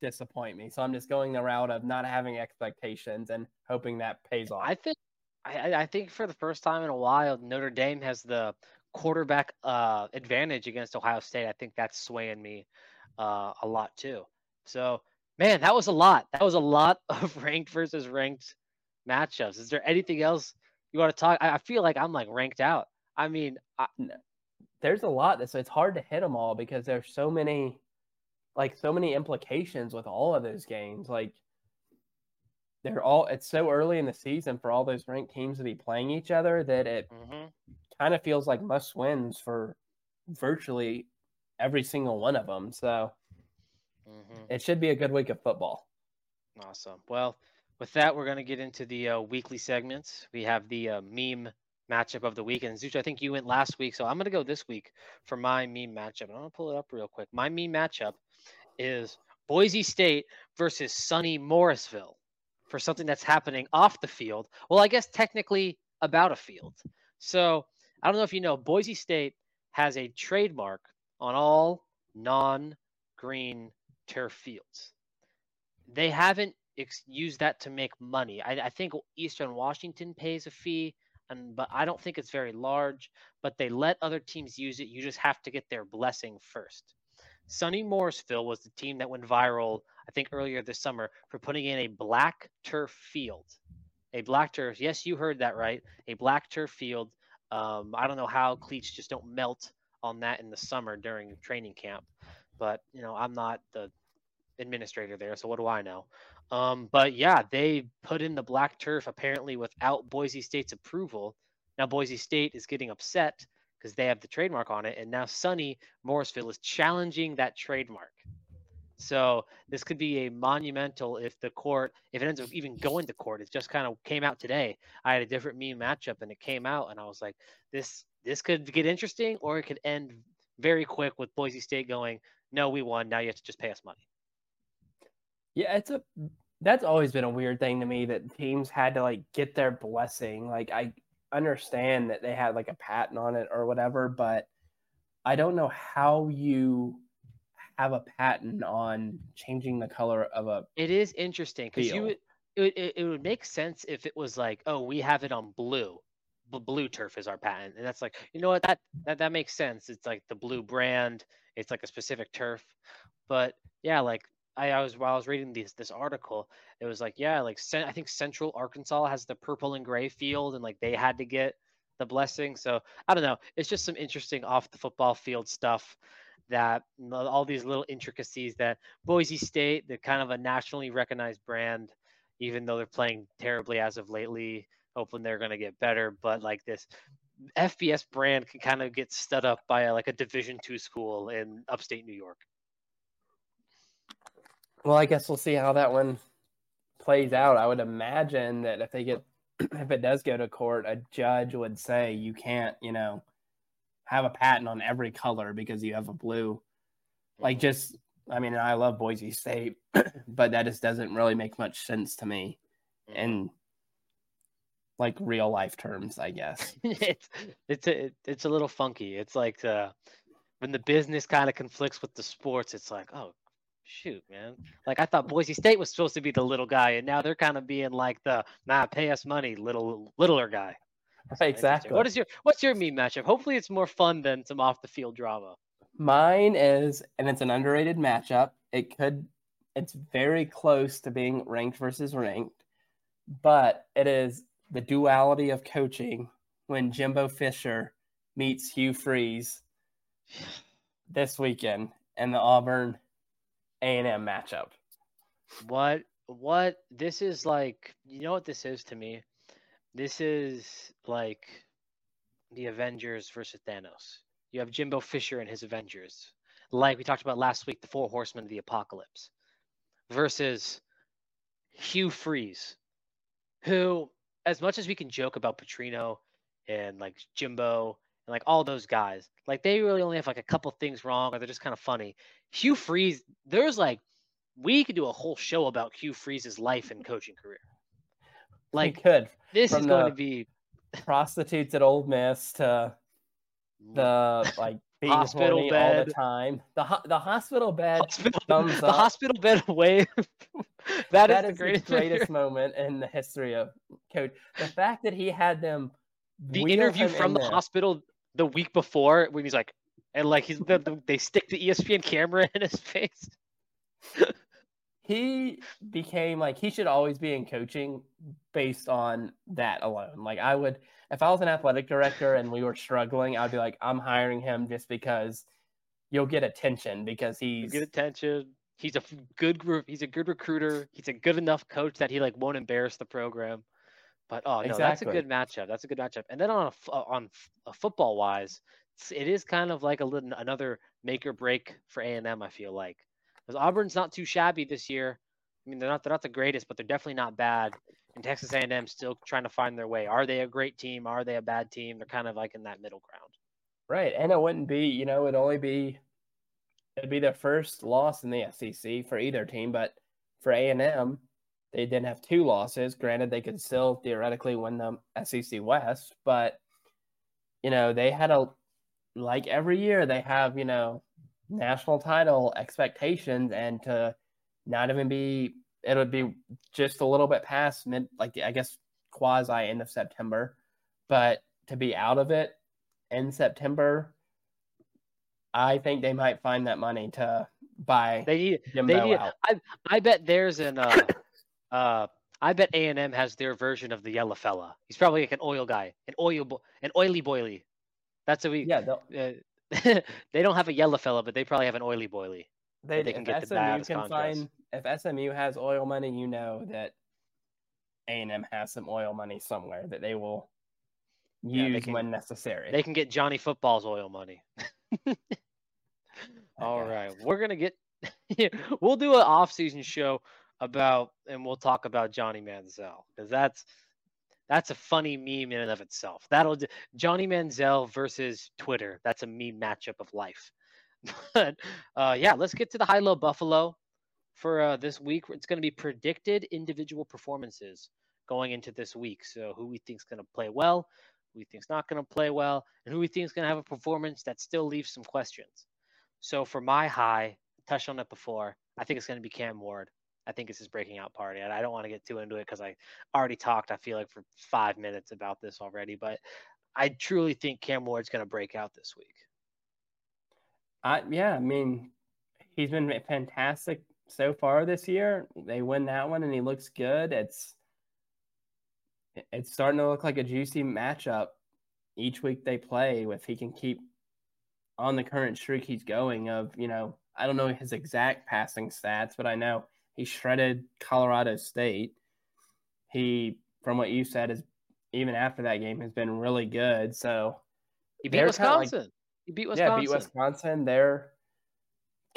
disappoint me. So I'm just going the route of not having expectations and hoping that pays off. I think I- I think for the first time in a while, Notre Dame has the quarterback uh, advantage against Ohio State. I think that's swaying me uh, a lot too. So, man, that was a lot. That was a lot of ranked versus ranked matchups. Is there anything else you want to talk? I, I feel like I'm like ranked out. I mean, I, there's a lot so it's hard to hit them all because there's so many like so many implications with all of those games like they're all it's so early in the season for all those ranked teams to be playing each other that it mhm. Kind of feels like must wins for virtually every single one of them so Mhm. it should be a good week of football Awesome. Well, with that, we're going to get into the uh, weekly segments. We have the uh, meme matchup of the week. And Zooch, I think you went last week. So I'm going to go this week for my meme matchup. I'm going to pull it up real quick. My meme matchup is Boise State versus SUNY Morrisville for something that's happening off the field. Well, I guess technically about a field. So I don't know if you know, Boise State has a trademark on all non green turf fields they haven't ex- used that to make money. I, I think Eastern Washington pays a fee, and but I don't think it's very large. But they let other teams use it. You just have to get their blessing first. SUNY Morrisville was the team that went viral, I think, earlier this summer for putting in a black turf field. A black turf. Yes, you heard that right. A black turf field. Um, I don't know how cleats just don't melt on that in the summer during training camp, but you know I'm not the administrator there, so what do I know? Um, but yeah, they put in the black turf apparently without Boise State's approval. Now Boise State is getting upset because they have the trademark on it, and now SUNY Morrisville is challenging that trademark. So this could be a monumental if the court, if it ends up even going to court. It just kind of came out today. I had a different meme matchup, and it came out, and I was like, this this could get interesting, or it could end very quick with Boise State going, no, we won. Now you have to just pay us money. Yeah, it's a that's always been a weird thing to me that teams had to like get their blessing. Like I understand that they had like a patent on it or whatever, but I don't know how you have a patent on changing the color of a It is interesting because you would, it, would- it, it would make sense if it was like, oh, we have it on blue. B- blue turf is our patent, and that's like, you know what, that that that makes sense. It's like the blue brand. It's like a specific turf, but yeah, like I, I was while I was reading this this article, it was like, yeah, like I think Central Arkansas has the purple and gray field, and like they had to get the blessing. So I don't know. It's just some interesting off the football field stuff that all these little intricacies that Boise State, they're kind of a nationally recognized brand, even though they're playing terribly as of lately. Hoping they're going to get better, but like this FBS brand can kind of get stood up by a, like a Division two school in upstate New York. Well, I guess we'll see how that one plays out. I would imagine that if they get if it does go to court, a judge would say you can't, you know, have a patent on every color because you have a blue. Like Mm-hmm. just I mean, I love Boise State, but that just doesn't really make much sense to me Mhm. in like real life terms, I guess. it's it's a it's a little funky. It's like uh, when the business kind of conflicts with the sports. It's like, oh shoot, man. Like I thought Boise State was supposed to be the little guy, and now they're kind of being like the nah, pay us money, little littler guy. Exactly. What is your what's your meme matchup? Hopefully, it's more fun than some off the field drama. Mine is, and it's an underrated matchup. It could, it's very close to being ranked versus ranked, but it is the duality of coaching when Jimbo Fisher meets Hugh Freeze this weekend in the Auburn A&M matchup. What what this is like? You know what this is to me? This is like the Avengers versus Thanos. You have Jimbo Fisher and his Avengers, like we talked about last week, the Four Horsemen of the Apocalypse, versus Hugh Freeze, who, as much as we can joke about Petrino and like Jimbo and like all those guys, like they really only have like a couple things wrong or they're just kind of funny. Hugh Freeze, there's like we could do a whole show about Hugh Freeze's life and coaching career. Like could this is going to be prostitutes at Ole Miss to mm. the like being Hospital horny all the time. The ho- the hospital bed. hospital, thumbs the up. hospital bed away. that is is the the greatest, greatest moment in the history of coach. The fact that he had them the interview from in the there. hospital the week before when he's like, and like he's the, the, they stick the ESPN camera in his face. He became like he should always be in coaching based on that alone. Like I would if I was an athletic director and we were struggling, I'd be like, I'm hiring him just because you'll get attention because You he's get attention. He's a good group. He's a good recruiter. He's a good enough coach that he like won't embarrass the program. But oh no, that's a good matchup. That's a good matchup. And then on a, uh, on f- uh, football wise, it is kind of like a little another make or break for A and. I feel like because Auburn's not too shabby this year. I mean, they're not they're not the greatest, but they're definitely not bad. And Texas A&M still trying to find their way. Are they a great team? Are they a bad team? They're kind of like in that middle ground. Right, and it wouldn't be, you know, it'd only be, it'd be their first loss in the SEC for either team. But for A and M, they didn't have two losses. Granted, they could still theoretically win the SEC West, but you know, they had a like every year they have, you know, national title expectations, and to not even be, it would be just a little bit past mid, like I guess quasi end of September, but to be out of it in September, I think they might find that money to buy They need Jimbo they need, out. I I bet there's an uh uh I bet A and M has their version of the yellow fella. He's probably like an oil guy, an oil bo- an oily boily. That's what we. Yeah, Uh, they don't have a yellow fella, but they probably have an oily boily. they, they can get the SMU baddest can find if SMU has oil money, you know that A and M has some oil money somewhere that they will Yeah, they use can- when necessary. They can get Johnny Football's oil money. All Okay. right, we're gonna get. we'll do an off-season show about, and we'll talk about Johnny Manziel because that's that's a funny meme in and of itself. That'll do, Johnny Manziel versus Twitter. That's a meme matchup of life. But uh, yeah, let's get to the high-low Buffalo for uh, this week. It's going to be predicted individual performances going into this week. So who we think's going to play well, who we think's not going to play well, and who we think's going to have a performance that still leaves some questions. So for my high, touched on it before. I think it's going to be Cam Ward. I think it's his breaking out party, and I don't want to get too into it because I already talked. I feel like for five minutes about this already, but I truly think Cam Ward's going to break out this week. I yeah, I mean, he's been fantastic so far this year. They win that one, and he looks good. It's it's starting to look like a juicy matchup each week they play. If he can keep on the current streak he's going of, you know, I don't know his exact passing stats, but I know he shredded Colorado State. He, from what you said, is even after that game has been really good. So He beat They're like- Wisconsin. he beat Wisconsin. yeah, Wisconsin. beat Wisconsin. They're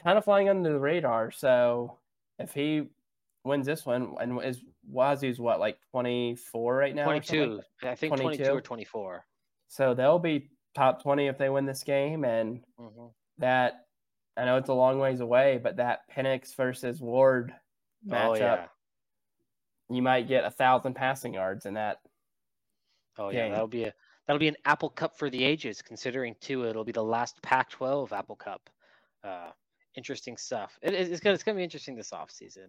kind of flying under the radar. So if he wins this one, and is Wazoo's what like twenty four right now? or something like 22. I think 22 or 24. So they'll be top 20 if they win this game. And Mhm. that, I know it's a long ways away, but that Penix versus Ward Oh matchup, yeah. you might get a thousand passing yards in that. Oh yeah. That'll be a that'll be an Apple Cup for the ages. Considering too, it'll be the last Pac-12 Apple Cup. Uh, interesting stuff. It, it's gonna it's gonna be interesting this offseason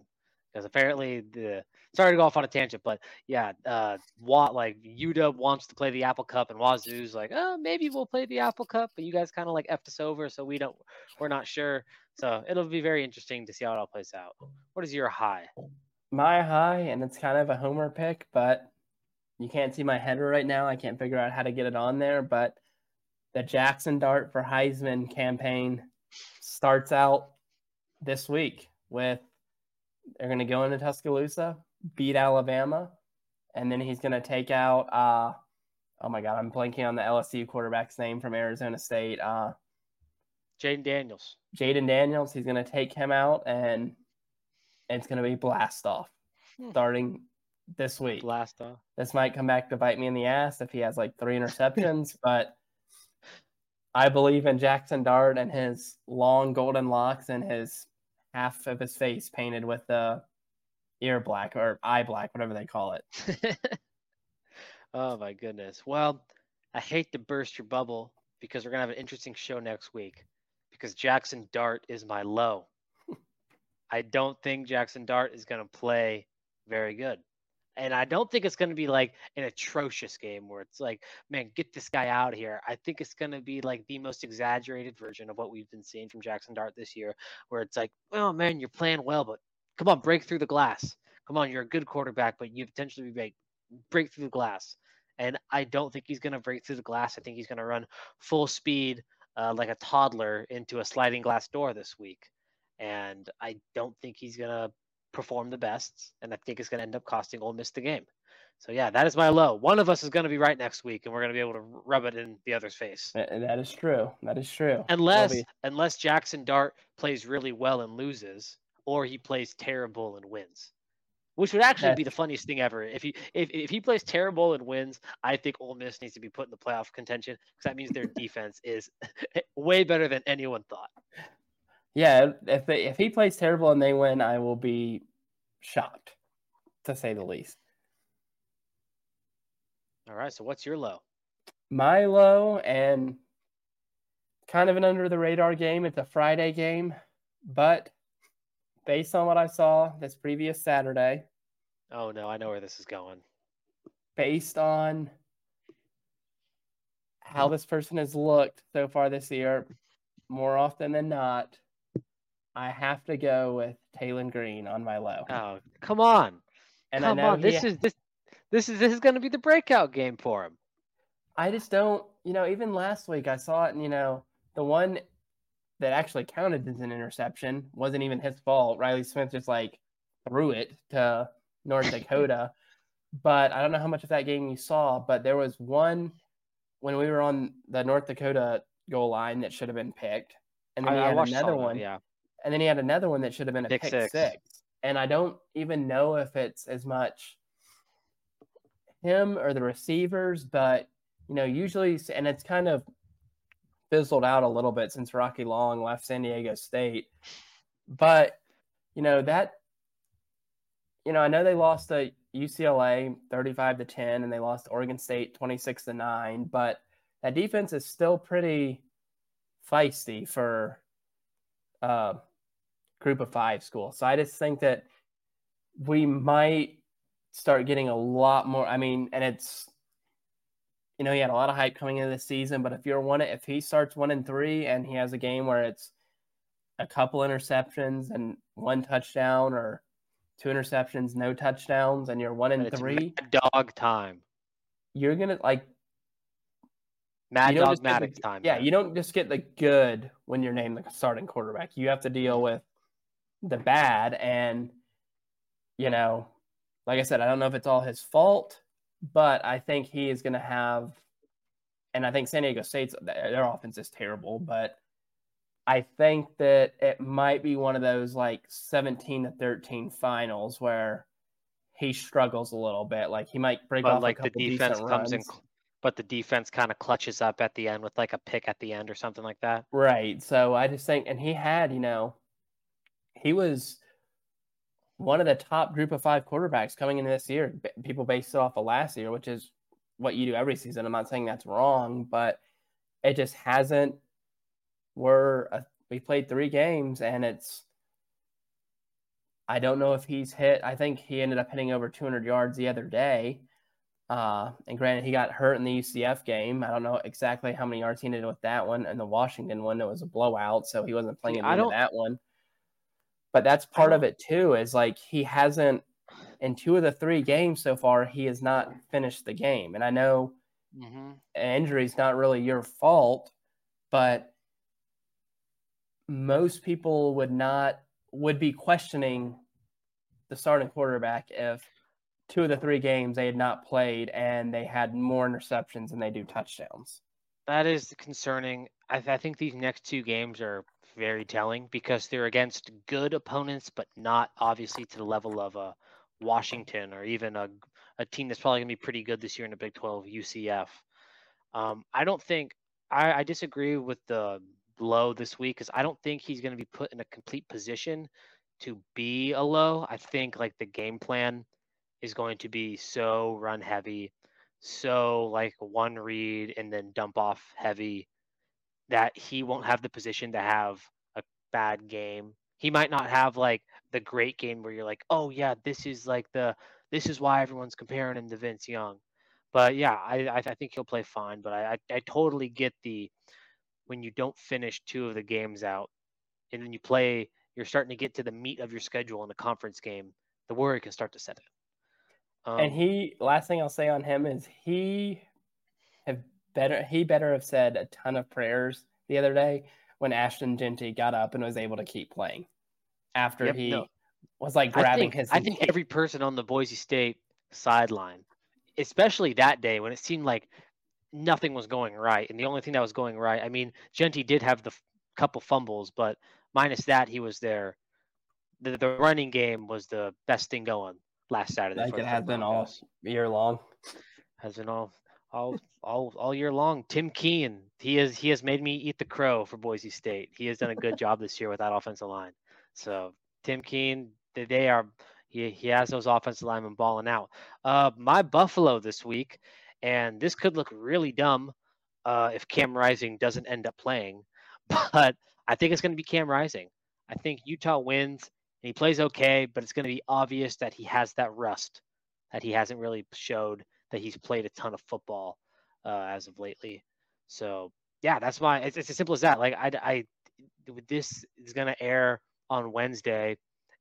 because apparently the sorry to go off on a tangent, but yeah, uh, Watt like UW wants to play the Apple Cup and Wazoo's like, oh maybe we'll play the Apple Cup, but you guys kind of like effed us over, so we don't we're not sure. So it'll be very interesting to see how it all plays out. What is your high? My high, and it's kind of a homer pick, but you can't see my header right now. I can't figure out how to get it on there, but the Jaxson Dart for Heisman campaign starts out this week with they're going to go into Tuscaloosa, beat Alabama, and then he's going to take out uh oh my god, I'm blanking on the LSU quarterback's name from Arizona State. Uh Jayden Daniels. Jayden Daniels, he's going to take him out and it's going to be blast off Hmm. starting this week. Blast off. This might come back to bite me in the ass if he has like three interceptions, but I believe in Jaxson Dart and his long golden locks and his half of his face painted with the ear black or eye black, whatever they call it. oh my goodness. Well, I hate to burst your bubble because we're gonna have an interesting show next week. Because Jaxson Dart is my low. I don't think Jaxson Dart is gonna play very good. And I don't think it's going to be like an atrocious game where it's like, man, get this guy out of here. I think it's going to be like the most exaggerated version of what we've been seeing from Jaxson Dart this year, where it's like, oh man, you're playing well, but come on, break through the glass. Come on, you're a good quarterback, but you potentially break break through the glass. And I don't think he's going to break through the glass. I think he's going to run full speed uh, like a toddler into a sliding glass door this week. And I don't think he's going to perform the best, and I think it's going to end up costing Ole Miss the game. So yeah, that is my low. One of us is going to be right next week, and we're going to be able to rub it in the other's face. That is true. That is true. Unless be- unless Jaxson Dart plays really well and loses, or he plays terrible and wins, which would actually be the funniest thing ever. If he if, if he plays terrible and wins, I think Ole Miss needs to be put in the playoff contention because that means their defense is way better than anyone thought. yeah, if they, if he plays terrible and they win, I will be shocked, to say the least. All right, so what's your low? Milo and kind of an under the radar game. It's a Friday game, but based on what I saw this previous Saturday, Oh no, I know where this is going. based on how this person has looked so far this year, more often than not, I have to go with Taylen Green on my low. Oh, come on. and Come I know on, this he- is this this is this is going to be the breakout game for him. I just don't, you know, even last week I saw it, and, you know, the one that actually counted as an interception wasn't even his fault. Riley Smith just like threw it to North Dakota. but I don't know how much of that game you saw, but there was one when we were on the North Dakota goal line that should have been picked. And then I, he had another one. Yeah, And then he had another one that should have been a Pick pick, six. six. And I don't even know if it's as much him or the receivers, but you know, usually, and it's kind of fizzled out a little bit since Rocky Long left San Diego State. But you know that, you know, I know they lost to UCLA thirty-five to ten, and they lost to Oregon State twenty-six to nine, but that defense is still pretty feisty for uh, group of five school. So I just think that we might start getting a lot more. I mean, and it's you know he had a lot of hype coming into this season, but if you're one, if he starts one and three and he has a game where it's a couple interceptions and one touchdown or two interceptions, no touchdowns, and you're one and it's three, Mad dog time. you're gonna like Mad you dog just get the- Maddox time. Yeah, man. you don't just get the good when you're named the starting quarterback. You have to deal with the bad, and you know, like I said, I don't know if it's all his fault, but I think he is going to have, and I think San Diego State's their offense is terrible, but I think that it might be one of those like 17 to 13 finals where he struggles a little bit. Like he might break but off like the defense comes in, runs. cl- but the defense kind of clutches up at the end with like a pick at the end or something like that. Right. So I just think, and he had, you know, he was one of the top group of five quarterbacks coming into this year. People based it off of last year, which is what you do every season. I'm not saying that's wrong, but it just hasn't. We're a, we played three games, and it's. I don't know if he's hit. I think he ended up hitting over 200 yards the other day. Uh, and granted, he got hurt in the UCF game. I don't know exactly how many yards he did with that one. And the Washington one, it was a blowout, so he wasn't playing I into that one. But that's part of it too. Is like he hasn't in two of the three games so far, he has not finished the game. And I know mm-hmm. injury is not really your fault, but most people would not would be questioning the starting quarterback if two of the three games they had not played and they had more interceptions than they do touchdowns. That is concerning. I, th- I think these next two games are very telling because they're against good opponents, but not obviously to the level of a Washington or even a, a team that's probably going to be pretty good this year in the Big 12, UCF. Um, I don't think I, I disagree with the low this week because I don't think he's going to be put in a complete position to be a low. I think like the game plan is going to be so run heavy, so like one read and then dump off heavy that he won't have the position to have a bad game. He might not have like the great game where you're like, oh yeah, this is like the this is why everyone's comparing him to Vince Young. But yeah, I I, think he'll play fine. But I, I I totally get the when you don't finish two of the games out and then you play, you're starting to get to the meat of your schedule in the conference game. The worry can start to set in. Um, and he, last thing I'll say on him is he have better. He better have said a ton of prayers the other day when Ashton Jeanty got up and was able to keep playing after yep, he no. was like grabbing I think, his. I think every person on the Boise State sideline, especially that day when it seemed like nothing was going right, and the only thing that was going right, I mean, Jeanty did have the f- couple fumbles, but minus that, he was there. The, the running game was the best thing going last Saturday. Like it has been all year long. Has been all all all all year long. Tim Keen, he has he has made me eat the crow for Boise State. He has done a good job this year with that offensive line. So Tim Keen, they are he he has those offensive linemen balling out. Uh, my Buffalo this week, and this could look really dumb uh, if Cam Rising doesn't end up playing, but I think it's going to be Cam Rising. I think Utah wins and he plays okay, but it's going to be obvious that he has that rust that he hasn't really showed that he's played a ton of football uh, as of lately. So yeah, that's why It's, it's as simple as that. Like I, I, this is gonna air on Wednesday,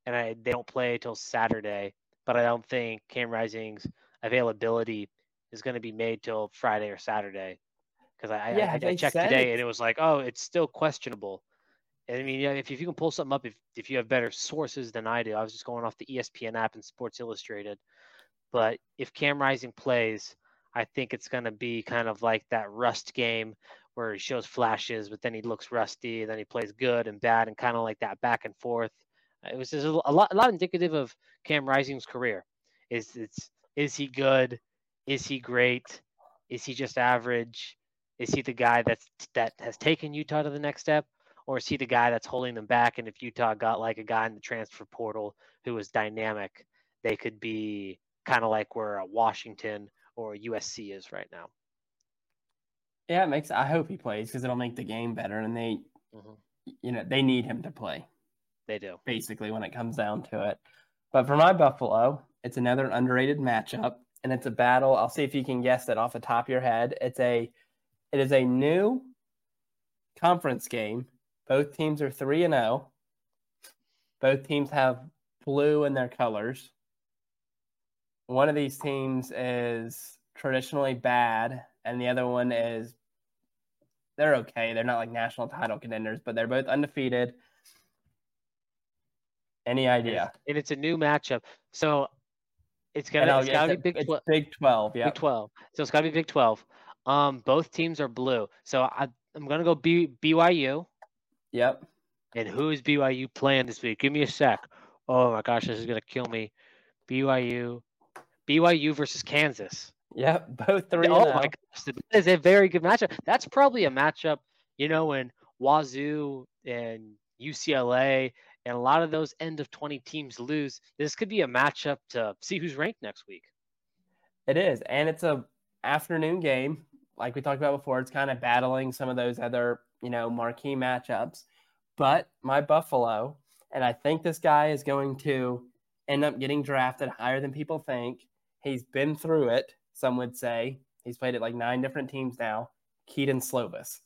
and I they don't play till Saturday. But I don't think Cam Rising's availability is going to be made till Friday or Saturday because I, yeah, I, I, checked today it. and it was like, oh, it's still questionable. And I mean, yeah, if, if you can pull something up, if, if you have better sources than I do, I was just going off the ESPN app and Sports Illustrated. But if Cam Rising plays, I think it's going to be kind of like that rust game where he shows flashes, but then he looks rusty, and then he plays good and bad, and kind of like that back and forth. It was just a lot, a lot indicative of Cam Rising's career. Is it's is he good? Is he great? Is he just average? Is he the guy that's that has taken Utah to the next step, or is he the guy that's holding them back? And if Utah got like a guy in the transfer portal who was dynamic, they could be kind of like where Washington or USC is right now. Yeah, it makes. I hope he plays because it'll make the game better, and they, mm-hmm. you know, they need him to play. They do basically when it comes down to it. But for my Buffalo, it's another underrated matchup, and it's a battle. I'll see if you can guess it off the top of your head. It's a, it is a new conference game. Both teams are three and zero. Oh. Both teams have blue in their colors one of these teams is traditionally bad, and the other one is they're okay. They're not like national title contenders, but they're both undefeated. Any idea? And it's a new matchup, so it's gonna it's gotta be Big Twelve. Big Twelve, yeah. Big Twelve. So it's gotta be Big Twelve. Um, both teams are blue, so I, I'm gonna go B, BYU. Yep. And who is BYU playing this week? Give me a sec. Oh my gosh, this is gonna kill me. BYU BYU versus Kansas. Yep, both three. Oh my gosh, that is a very good matchup. That's probably a matchup, you know, when Wazoo and UCLA and a lot of those end of 20 teams lose. This could be a matchup to see who's ranked next week. It is, and it's a afternoon game, like we talked about before. It's kind of battling some of those other, you know, marquee matchups. But my Buffalo, and I think this guy is going to end up getting drafted higher than people think. He's been through it, some would say. He's played at like nine different teams now. Kedon Slovis.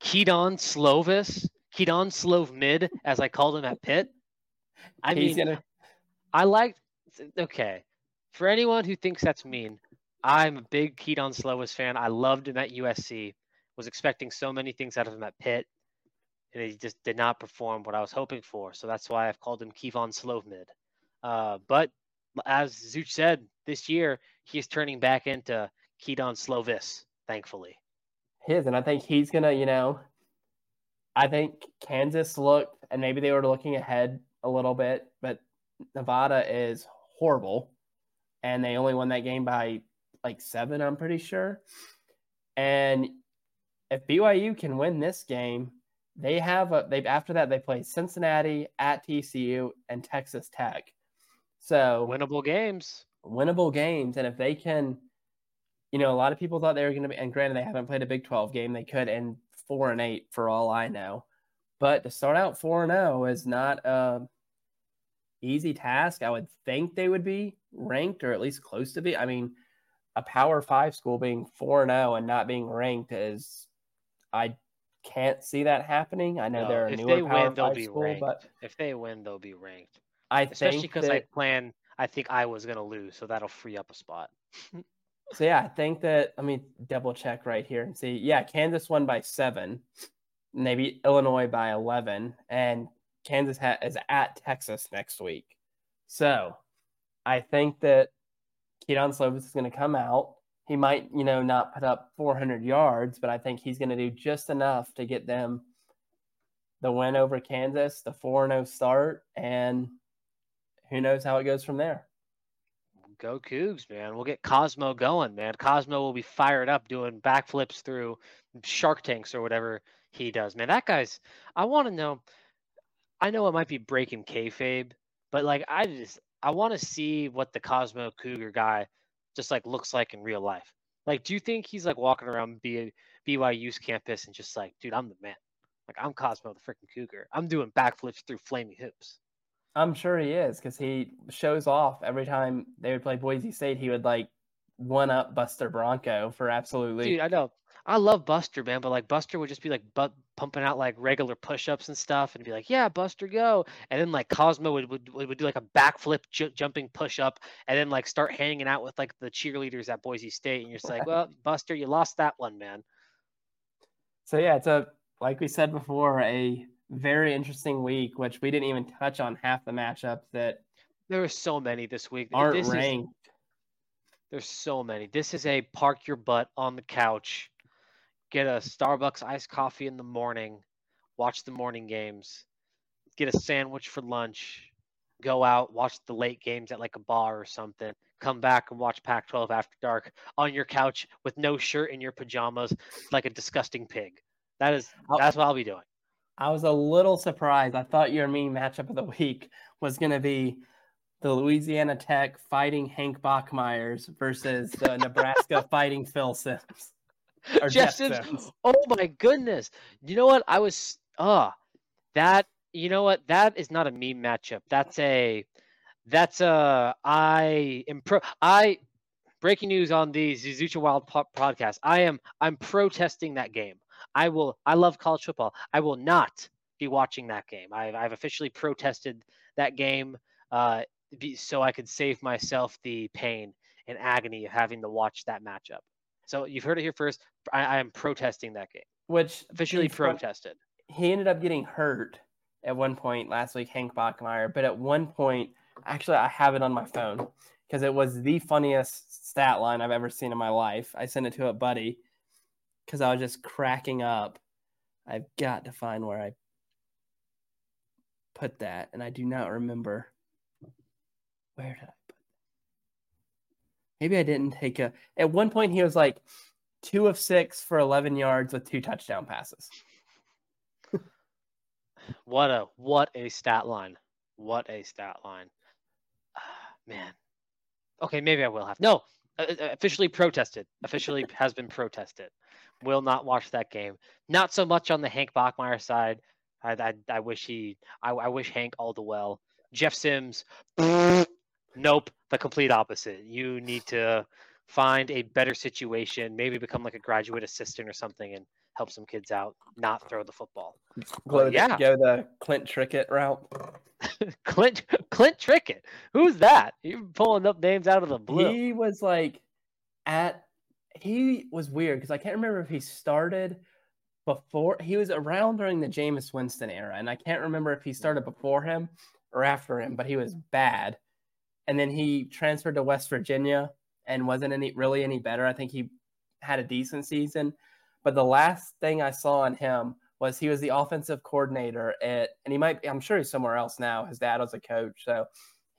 Kedon Slovis? Kedon Slove mid, as I called him at Pitt. I He's mean, gonna... I like. Okay, for anyone who thinks that's mean, I'm a big Kedon Slovis fan. I loved him at USC. Was expecting so many things out of him at Pitt, and he just did not perform what I was hoping for. So that's why I've called him Kevon Slove mid. Uh, but as Zooch said, this year he's turning back into Kedon Slovis, thankfully. His, and I think he's gonna, you know, I think Kansas looked, and maybe they were looking ahead a little bit, but Nevada is horrible, and they only won that game by like seven, I'm pretty sure. And if BYU can win this game, they have a they after that they play Cincinnati at TCU and Texas Tech. So winnable games. Winnable games. And if they can, you know, a lot of people thought they were gonna be and granted they haven't played a Big Twelve game, they could end four and eight for all I know. But to start out four and zero oh is not a easy task. I would think they would be ranked or at least close to be. I mean, a Power Five school being four and zero oh and not being ranked is, I can't see that happening. I know no, they're a newer they Power win, Five school, ranked. but if they win, they'll be ranked. I think especially because that... I plan. I think I was going to lose, so that'll free up a spot. So yeah, I think that let me double check right here and see. Yeah, Kansas won by seven, maybe Illinois by eleven, and Kansas ha- is at Texas next week. So I think that Kedon Slovis is going to come out. He might, you know, not put up 400 yards, but I think he's going to do just enough to get them the win over Kansas, the 4 0 start, and who knows how it goes from there. Go Cougs, man. We'll get Cosmo going, man. Cosmo will be fired up doing backflips through shark tanks or whatever he does. Man, that guy's I want to know I know it might be breaking kayfabe, but like I just I want to see what the Cosmo Cougar guy just like looks like in real life. Like, do you think he's like walking around B- BYU's campus and just like, dude, I'm the man. Like, I'm Cosmo the freaking Cougar. I'm doing backflips through flaming hoops. I'm sure he is because he shows off every time they would play Boise State. He would like one up Buster Bronco for absolutely. Dude, I know. I love Buster, man, but like Buster would just be like bu- pumping out like regular push-ups and stuff, and be like, "Yeah, Buster, go!" And then like Cosmo would would, would do like a backflip ju- jumping push-up, and then like start hanging out with like the cheerleaders at Boise State, and you're just like, "Well, Buster, you lost that one, man." So yeah, it's a like we said before, a very interesting week, which we didn't even touch on half the matchups that there are so many this week. Aren't this ranked. Is, there's so many. This is a park your butt on the couch, get a Starbucks iced coffee in the morning, watch the morning games, get a sandwich for lunch, go out, watch the late games at like a bar or something, come back and watch Pac 12 after dark on your couch with no shirt in your pajamas like a disgusting pig. That is that's what I'll be doing. I was a little surprised. I thought your main matchup of the week was going to be the Louisiana Tech fighting Hank Bachmeiers versus the Nebraska fighting Phil Simms. Or Jeff, Jeff Sims. Sims. Oh my goodness! You know what? I was ah uh, that. You know what? That is not a meme matchup. That's a that's a I am pro. I breaking news on the Zuzucha Wilde podcast. I am I'm protesting that game. I will. I love college football. I will not be watching that game. I've, I've officially protested that game uh, be, so I could save myself the pain and agony of having to watch that matchup. So you've heard it here first. I, I am protesting that game. Which officially protested. He ended up getting hurt at one point last week, Hank Bachmeier. But at one point, actually, I have it on my phone because it was the funniest stat line I've ever seen in my life. I sent it to a buddy because I was just cracking up. I've got to find where I put that, and I do not remember. Where did I put it? maybe I didn't take a. At one point, he was like two of six for 11 yards with two touchdown passes. what a what a stat line! What a stat line! man. Okay, maybe I will have. No, uh, uh, officially protested. Officially has been protested. Will not watch that game. Not so much on the Hank Bachmeier side. I, I, I wish he. I, I wish Hank all the well. Jeff Sims. nope. The complete opposite. You need to find a better situation. Maybe become like a graduate assistant or something and help some kids out. Not throw the football. Go, yeah. Go the Clint Trickett route. Clint Clint Trickett. Who's that? You're pulling up names out of the blue. He was like at he was weird because I can't remember if he started before he was around during the Jameis Winston era, and I can't remember if he started before him or after him, but he was mm. bad. And then he transferred to West Virginia and wasn't any really any better. I think he had a decent season, but the last thing I saw on him was he was the offensive coordinator at, and he might, I'm sure he's somewhere else now. His dad was a coach, so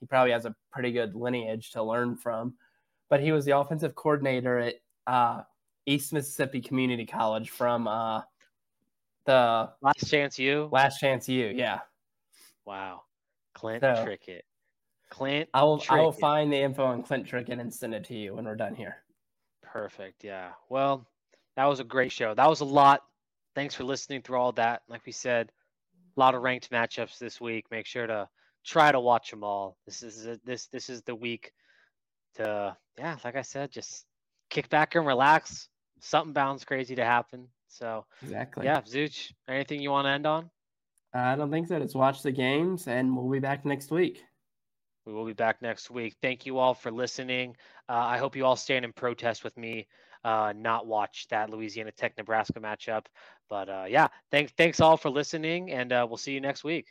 he probably has a pretty good lineage to learn from. But he was the offensive coordinator at uh, East Mississippi Community College from uh, the Last Chance U. Last Chance U, yeah. Wow, Clint so, Trickett. Clint. I will. Trickett. I will find the info on Clint Trickett and send it to you when we're done here. Perfect. Yeah. Well, that was a great show. That was a lot thanks for listening through all that. Like we said, a lot of ranked matchups this week. Make sure to try to watch them all. This is a, this this is the week to yeah, like I said, just kick back and relax. Something bounds crazy to happen. So exactly. Yeah, Zooch, anything you want to end on? I don't think so. Just watch the games, and we'll be back next week. We will be back next week. Thank you all for listening. Uh, I hope you all stand in protest with me uh, not watch that Louisiana Tech Nebraska matchup. But uh, yeah, thanks thanks all for listening, and uh, we'll see you next week.